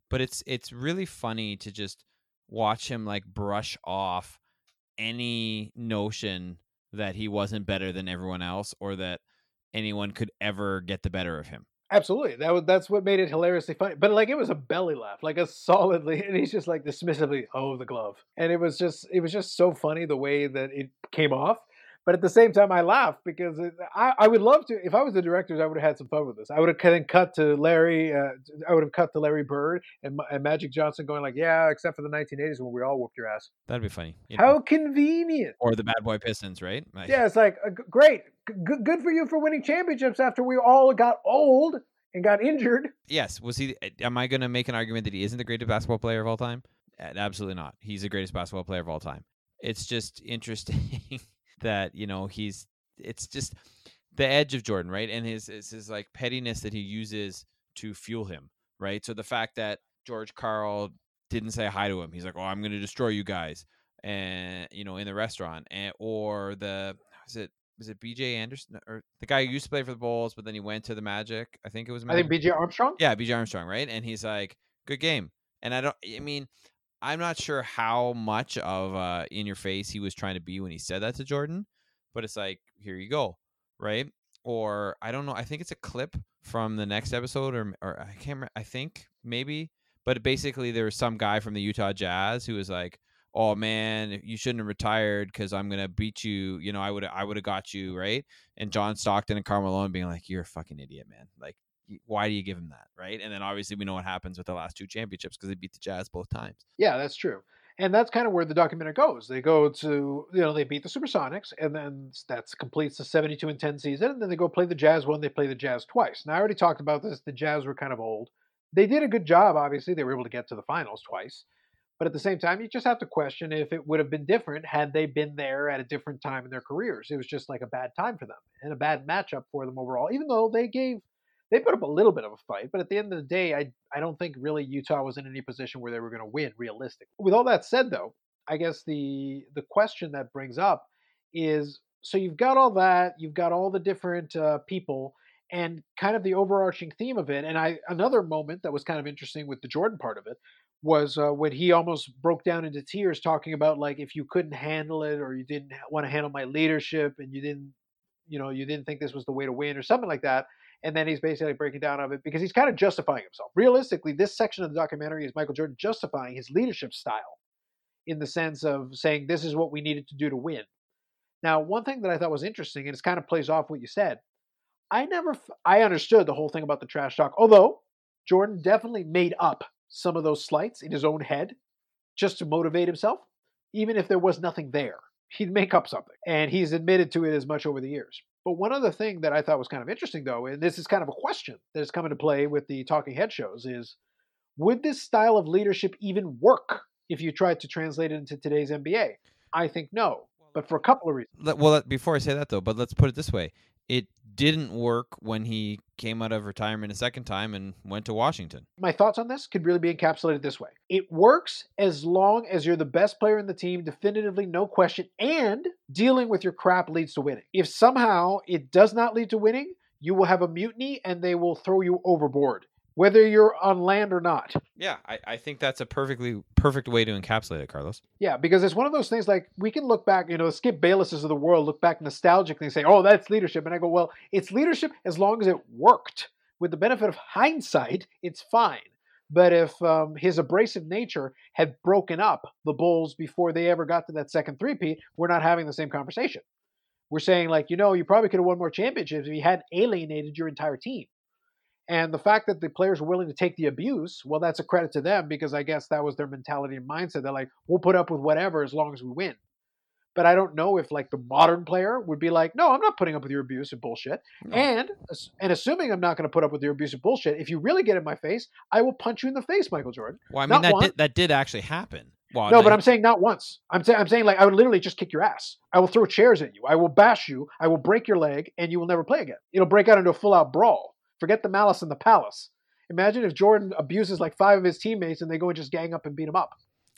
B: But it's it's really funny to just watch him like brush off any notion that he wasn't better than everyone else or that anyone could ever get the better of him.
A: Absolutely. That was that's what made it hilariously funny. But like it was a belly laugh, like a (laughs) solidly and he's just like dismissively, oh the glove. And it was just it was just so funny the way that it came off. But at the same time, I laugh because I, I would love to. If I was the directors, I would have had some fun with this. I would have then cut to Larry. Uh, I would have cut to Larry Bird and, and Magic Johnson going like, "Yeah, except for the 1980s when we all whooped your ass."
B: That'd be funny. you know?
A: How convenient!
B: Or the bad boy Pistons, right? Like,
A: Yeah, it's like uh, great, G- good, for you for winning championships after we all got old and got injured.
B: Yes. Was he? eh, Am I going to make an argument that he isn't the greatest basketball player of all time? Absolutely not. He's the greatest basketball player of all time. It's just interesting (laughs) that you know he's. It's just the edge of Jordan, right? And his his, his like pettiness that he uses to fuel him, right? So the fact that George Karl didn't say hi to him, he's like, "Oh, I'm going to destroy you guys," and you know, in the restaurant, and or the was it was it B.J. Anderson or the guy who used to play for the Bulls, but then he went to the Magic. I think it was.
A: I think B.J. Armstrong.
B: Yeah, BJ Armstrong, right? And he's like, "Good game." And I don't. I mean, I'm not sure how much of uh, in your face he was trying to be when he said that to Jordan, but it's like, here you go, right? Or I don't know. I think it's a clip from the next episode, or or I can't. Remember, I think maybe, but basically there was some guy from the Utah Jazz who was like. Oh man, you shouldn't have retired because I'm gonna beat you. You know, I would I would have got you right. And John Stockton and Karl Malone being like, "You're a fucking idiot, man. Like, why do you give him that, right?" And then obviously we know what happens with the last two championships because they beat the Jazz both times.
A: Yeah, that's true. And that's kind of where the documentary goes. They go to, you know, they beat the Supersonics, and then that completes the 72 and 10 season. And then they go play the Jazz one. They play the Jazz twice. Now, I already talked about this. The Jazz were kind of old. They did a good job, obviously. They were able to get to the finals twice. But at the same time, you just have to question if it would have been different had they been there at a different time in their careers. It was just like a bad time for them and a bad matchup for them overall, even though they gave they put up a little bit of a fight, but at the end of the day, I I don't think really Utah was in any position where they were going to win realistically. With all that said, though, I guess the the question that brings up is so you've got all that, you've got all the different uh, people, and kind of the overarching theme of it. And I another moment that was kind of interesting with the Jordan part of it was uh, when he almost broke down into tears talking about like if you couldn't handle it or you didn't want to handle my leadership and you didn't you know you didn't think this was the way to win or something like that and then he's basically breaking down of it because he's kind of justifying himself. Realistically, this section of the documentary is Michael Jordan justifying his leadership style in the sense of saying this is what we needed to do to win. Now, one thing that I thought was interesting, and it kind of plays off what you said, I never, I understood the whole thing about the trash talk, although Jordan definitely made up some of those slights in his own head just to motivate himself, even if there was nothing there. He'd make up something, and he's admitted to it as much over the years. But one other thing that I thought was kind of interesting, though, and this is kind of a question that has come into play with the talking head shows, is would this style of leadership even work if you tried to translate it into today's NBA? I think no, but for a couple of reasons.
B: Well, before I say that though, but let's put it this way: it didn't work when he came out of retirement a second time and went to Washington.
A: My thoughts on this could really be encapsulated this way it works as long as you're the best player in the team, definitively, no question, and dealing with your crap leads to winning. If somehow it does not lead to winning, you will have a mutiny and they will throw you overboard whether you're on land or not.
B: Yeah, I, I think that's a perfectly perfect way to encapsulate it, Carlos.
A: Yeah, because it's one of those things like we can look back, you know, Skip Baylesses of the world look back nostalgically and say, oh, that's leadership. And I go, well, it's leadership as long as it worked. With the benefit of hindsight, it's fine. But if um, his abrasive nature had broken up the Bulls before they ever got to that second three-peat, we're not having the same conversation. We're saying, like, you know, you probably could have won more championships if you hadn't alienated your entire team. And the fact that the players were willing to take the abuse, well, that's a credit to them because I guess that was their mentality and mindset. They're like, we'll put up with whatever as long as we win. But I don't know if like the modern player would be like, no, I'm not putting up with your abuse and bullshit. No. And and assuming I'm not going to put up with your abuse and bullshit, if you really get in my face, I will punch you in the face, Michael Jordan.
B: Well, I mean that did, that did actually happen. Well,
A: no, but I'm saying not once. I'm saying I'm saying like I would literally just kick your ass. I will throw chairs at you. I will bash you. I will break your leg, and you will never play again. It'll break out into a full out brawl. Forget the malice in the palace. Imagine if Jordan abuses like five of his teammates and they go and just gang up and beat him up.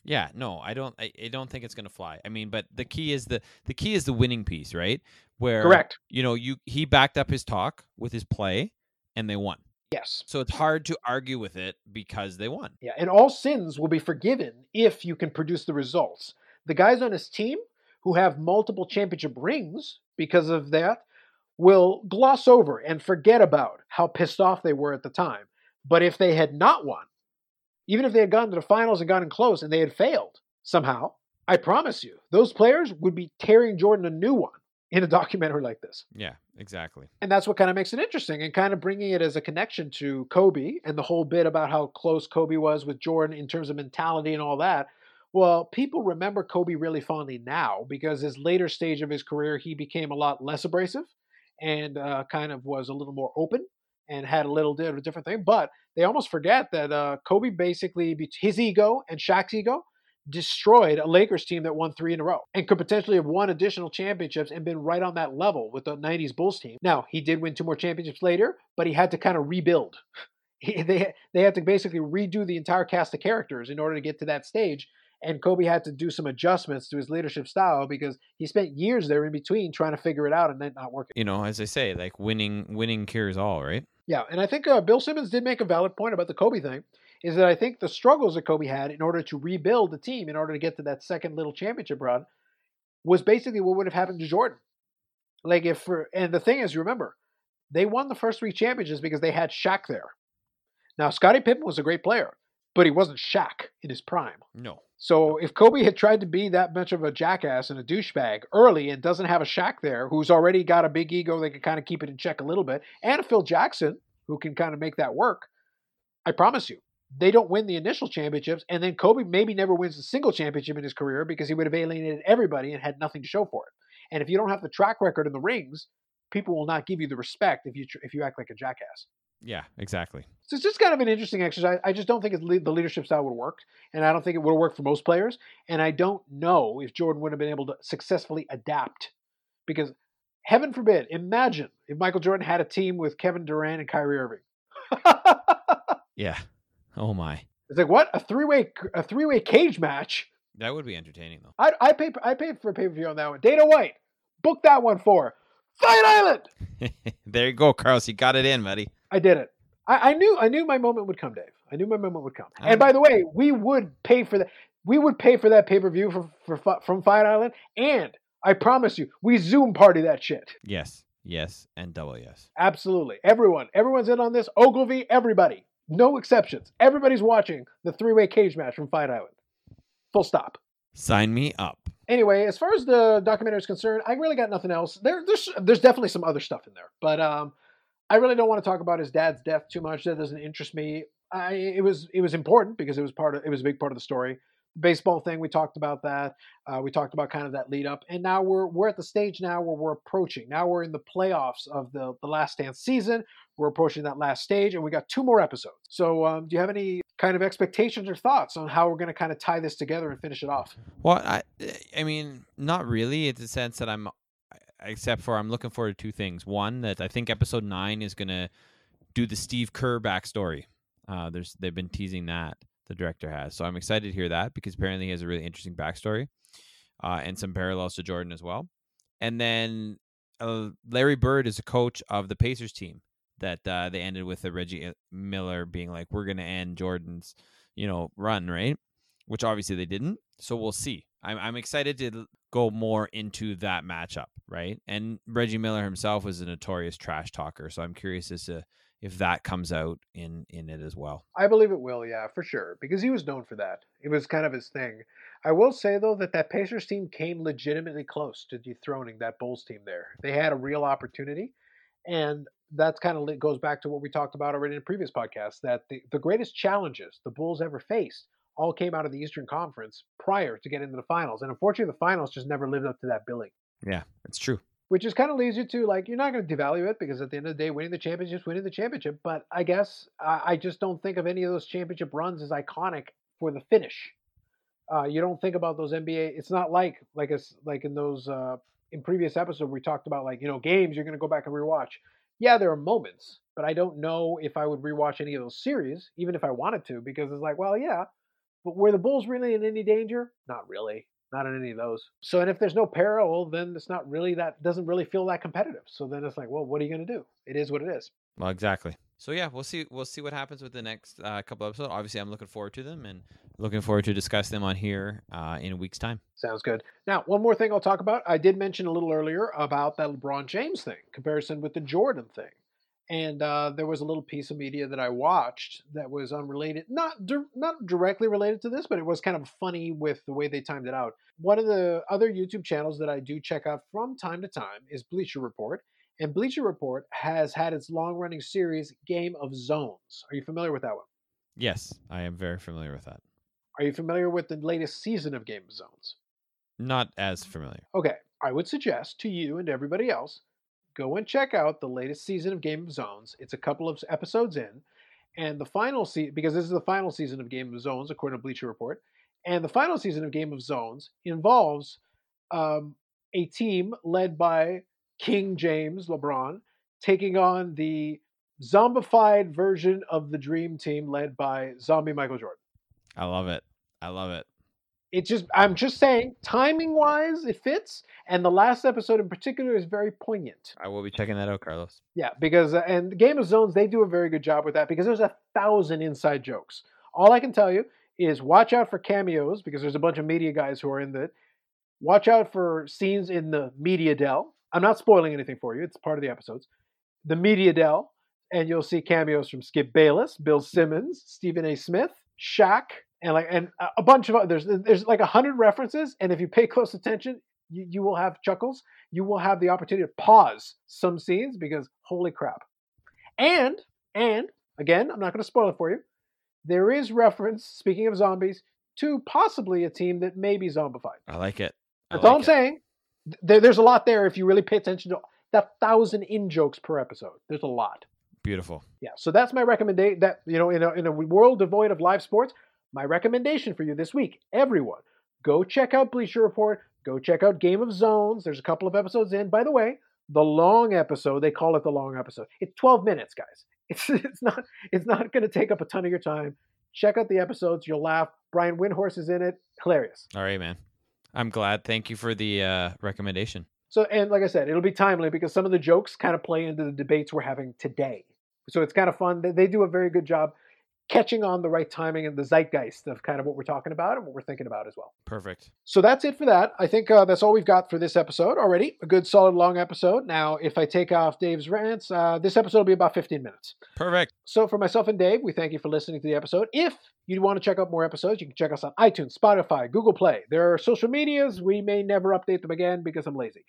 B: Yeah, no, I don't. I, I don't think it's gonna fly. I mean, but the key is the the key is the winning piece, right? Where
A: correct.
B: You know, you he backed up his talk with his play, and they won.
A: Yes.
B: So it's hard to argue with it because they won.
A: Yeah, and all sins will be forgiven if you can produce the results. The guys on his team who have multiple championship rings because of that will gloss over and forget about how pissed off they were at the time. But if they had not won, even if they had gotten to the finals and gotten close and they had failed somehow, I promise you, those players would be tearing Jordan a new one in a (laughs) documentary like this.
B: Yeah, exactly.
A: And that's what kind of makes it interesting and kind of bringing it as a connection to Kobe and the whole bit about how close Kobe was with Jordan in terms of mentality and all that. Well, people remember Kobe really fondly now because his later stage of his career, he became a lot less abrasive and uh, kind of was a little more open and had a little bit of a different thing. But they almost forget that uh, Kobe basically, his ego and Shaq's ego, destroyed a Lakers team that won three in a row and could potentially have won additional championships and been right on that level with the 90s Bulls team. Now, he did win two more championships later, but he had to kind of rebuild. (laughs) He, they, they had to basically redo the entire cast of characters in order to get to that stage and Kobe had to do some adjustments to his leadership style because he spent years there in between trying to figure it out and then not working.
B: You know, as I say, like winning, winning cures all, right?
A: Yeah, and I think uh, Bill Simmons did make a valid point about the Kobe thing. Is that I think the struggles that Kobe had in order to rebuild the team, in order to get to that second little championship run, was basically what would have happened to Jordan. Like if, for, and the thing is, you remember, they won the first three championships because they had Shaq there. Now, Scottie Pippen was a great player, but he wasn't Shaq in his prime.
B: No.
A: So if Kobe had tried to be that much of a jackass and a douchebag early and doesn't have a Shaq there who's already got a big ego that can kind of keep it in check a little bit, and a Phil Jackson who can kind of make that work, I promise you, they don't win the initial championships, and then Kobe maybe never wins a single championship in his career because he would have alienated everybody and had nothing to show for it. And if you don't have the track record in the rings, people will not give you the respect if you tr- if you act like a jackass.
B: Yeah, exactly.
A: So it's just kind of an interesting exercise. I just don't think it's le- the leadership style would work, and I don't think it would work for most players. And I don't know if Jordan would have been able to successfully adapt, because heaven forbid, imagine if Michael Jordan had a team with Kevin Durant and Kyrie Irving. (laughs)
B: Yeah. Oh my.
A: it's like what a three way a three way cage match.
B: That would be entertaining though.
A: I I pay I paid for a pay per view on that one. Dana White, book that one for Fight Island. (laughs)
B: there you go, Carlos. You got it in, buddy.
A: I did it. I, I knew I knew my moment would come, Dave. I knew my moment would come. And by the way, we would pay for that. We would pay for that pay per view for, for from Fight Island, and I promise you, we Zoom party that shit.
B: Yes. Yes. And double yes.
A: Absolutely, everyone, everyone's in on this. Ogilvy, everybody, no exceptions. Everybody's watching the three way cage match from Fight Island. Full stop.
B: Sign me up.
A: Anyway, as far as the documentary is concerned, I really got nothing else. There, there's there's definitely some other stuff in there, but um, I really don't want to talk about his dad's death too much. That doesn't interest me. I it was it was important because it was part of it was a big part of the story. Baseball thing we talked about that. Uh, we talked about kind of that lead up, and now we're we're at the stage now where we're approaching. Now we're in the playoffs of the the Last Dance season. We're approaching that last stage, and we got two more episodes. So, um, do you have any kind of expectations or thoughts on how we're going to kind of tie this together and finish it off?
B: Well, I, I mean, not really. In the sense that I'm, except for I'm looking forward to two things. One, that I think episode nine is gonna do the Steve Kerr backstory. Uh, there's they've been teasing that the director has, so I'm excited to hear that because apparently he has a really interesting backstory, uh, and some parallels to Jordan as well. And then uh, Larry Bird is a coach of the Pacers team that uh, they ended with the Reggie Miller being like, "We're gonna end Jordan's, you know, run," right? Which obviously they didn't. So we'll see. I'm I'm excited to go more into that matchup, right? And Reggie Miller himself was a notorious trash talker, so I'm curious as to if that comes out in in it as well.
A: I believe it will, yeah, for sure, because he was known for that. It was kind of his thing. I will say though that that Pacers team came legitimately close to dethroning that Bulls team. There, they had a real opportunity, and that's kind of goes back to what we talked about already in a previous podcast. That the, the greatest challenges the Bulls ever faced all came out of the Eastern Conference prior to getting into the finals, and unfortunately, the finals just never lived up to that billing.
B: Yeah, it's true.
A: Which just kind of leads you to like you're not going to devalue it because at the end of the day, winning the championship is winning the championship. But I guess I, I just don't think of any of those championship runs as iconic for the finish. Uh, you don't think about those NBA. It's not like like us like in those uh, in previous episode we talked about like you know games you're going to go back and rewatch. Yeah, there are moments, but I don't know if I would rewatch any of those series, even if I wanted to, because it's like, well, yeah, but were the Bulls really in any danger? Not really. Not in any of those. So, and if there's no peril, then it's not really that, doesn't really feel that competitive. So then it's like, well, what are you going to do? It is what it is.
B: Well, exactly. So yeah, we'll see. We'll see what happens with the next uh, couple episodes. Obviously, I'm looking forward to them and looking forward to discuss them on here uh, in a week's time.
A: Sounds good. Now, one more thing I'll talk about. I did mention a little earlier about that LeBron James thing, comparison with the Jordan thing. And uh, there was a little piece of media that I watched that was unrelated, not di- not directly related to this, but it was kind of funny with the way they timed it out. One of the other YouTube channels that I do check out from time to time is Bleacher Report, and Bleacher Report has had its long-running series Game of Zones. Are you familiar with that one?
B: Yes, I am very familiar with that.
A: Are you familiar with the latest season of Game of Zones?
B: Not as familiar.
A: Okay, I would suggest to you and everybody else go and check out the latest season of Game of Zones. It's a couple of episodes in, and the final season because this is the final season of Game of Zones according to Bleacher Report, and the final season of Game of Zones involves um, a team led by King James LeBron taking on the zombified version of the Dream Team led by Zombie Michael Jordan.
B: I love it. I love it.
A: it just i'm just saying timing wise it fits and the last episode in particular is very poignant
B: I will be checking that out, Carlos.
A: yeah because uh, and game of zones they do a very good job with that because there's a thousand inside jokes all i can tell you is watch out for cameos because there's a bunch of media guys who are in that watch out for scenes in the media dell i'm not spoiling anything for you it's part of the episodes the media dell and you'll see cameos from skip bayless bill simmons stephen a smith Shaq, and like and a- bunch of others. There's there's like a hundred references, and if you pay close attention, you, you will have chuckles. You will have the opportunity to pause some scenes because holy crap. And and again, I'm not going to spoil it for you. there is reference, speaking of zombies, to possibly a team that may be zombified.
B: I like it. I
A: That's all I'm
B: it.
A: saying. There, there's a lot there if you really pay attention to that thousand in jokes per episode. There's a lot.
B: Beautiful.
A: Yeah, so that's my recommendation. That you know, in a in a world devoid of live sports, my recommendation for you this week, everyone, go check out Bleacher Report. Go check out Game of Zones. There's a couple of episodes in. By the way, the long episode. They call it the long episode. It's 12 minutes, guys. (laughs) It's it's not it's not going to take up a ton of your time. Check out the episodes. You'll laugh. Brian Windhorst is in it. Hilarious.
B: All right, man. I'm glad. Thank you for the uh, recommendation.
A: So, and like I said, it'll be timely because some of the jokes kind of play into the debates we're having today. So it's kind of fun. They- They do a very good job catching on the right timing and the zeitgeist of kind of what we're talking about and what we're thinking about as well.
B: Perfect.
A: So that's it for that. I think uh, that's all we've got for this episode already. A good, solid, long episode. Now, if I take off Dave's rants, uh, this episode will be about 15 minutes.
B: Perfect.
A: So for myself and Dave, we thank you for listening to the episode. If you want to check out more episodes, you can check us on iTunes, Spotify, Google Play. There are social medias. We may never update them again because I'm lazy.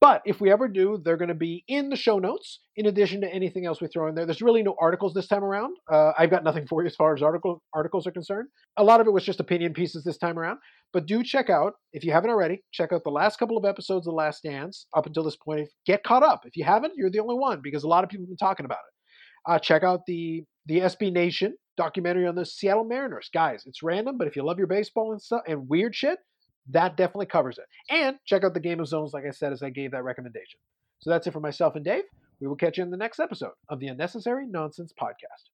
A: But if we ever do, they're going to be in the show notes in addition to anything else we throw in there. There's really no articles this time around. Uh, I've got nothing for you as far as article, articles are concerned. A lot of it was just opinion pieces this time around. But do check out, if you haven't already, check out the last couple of episodes of The Last Dance up until this point. Get caught up. If you haven't, you're the only one because a lot of people have been talking about it. Uh, check out the the SB Nation documentary on the Seattle Mariners. Guys, it's random, but if you love your baseball and stuff and weird shit, that definitely covers it. And check out the Game of Zones, like I said, as I gave that recommendation. So that's it for myself and Dave. We will catch you in the next episode of the Unnecessary Nonsense Podcast.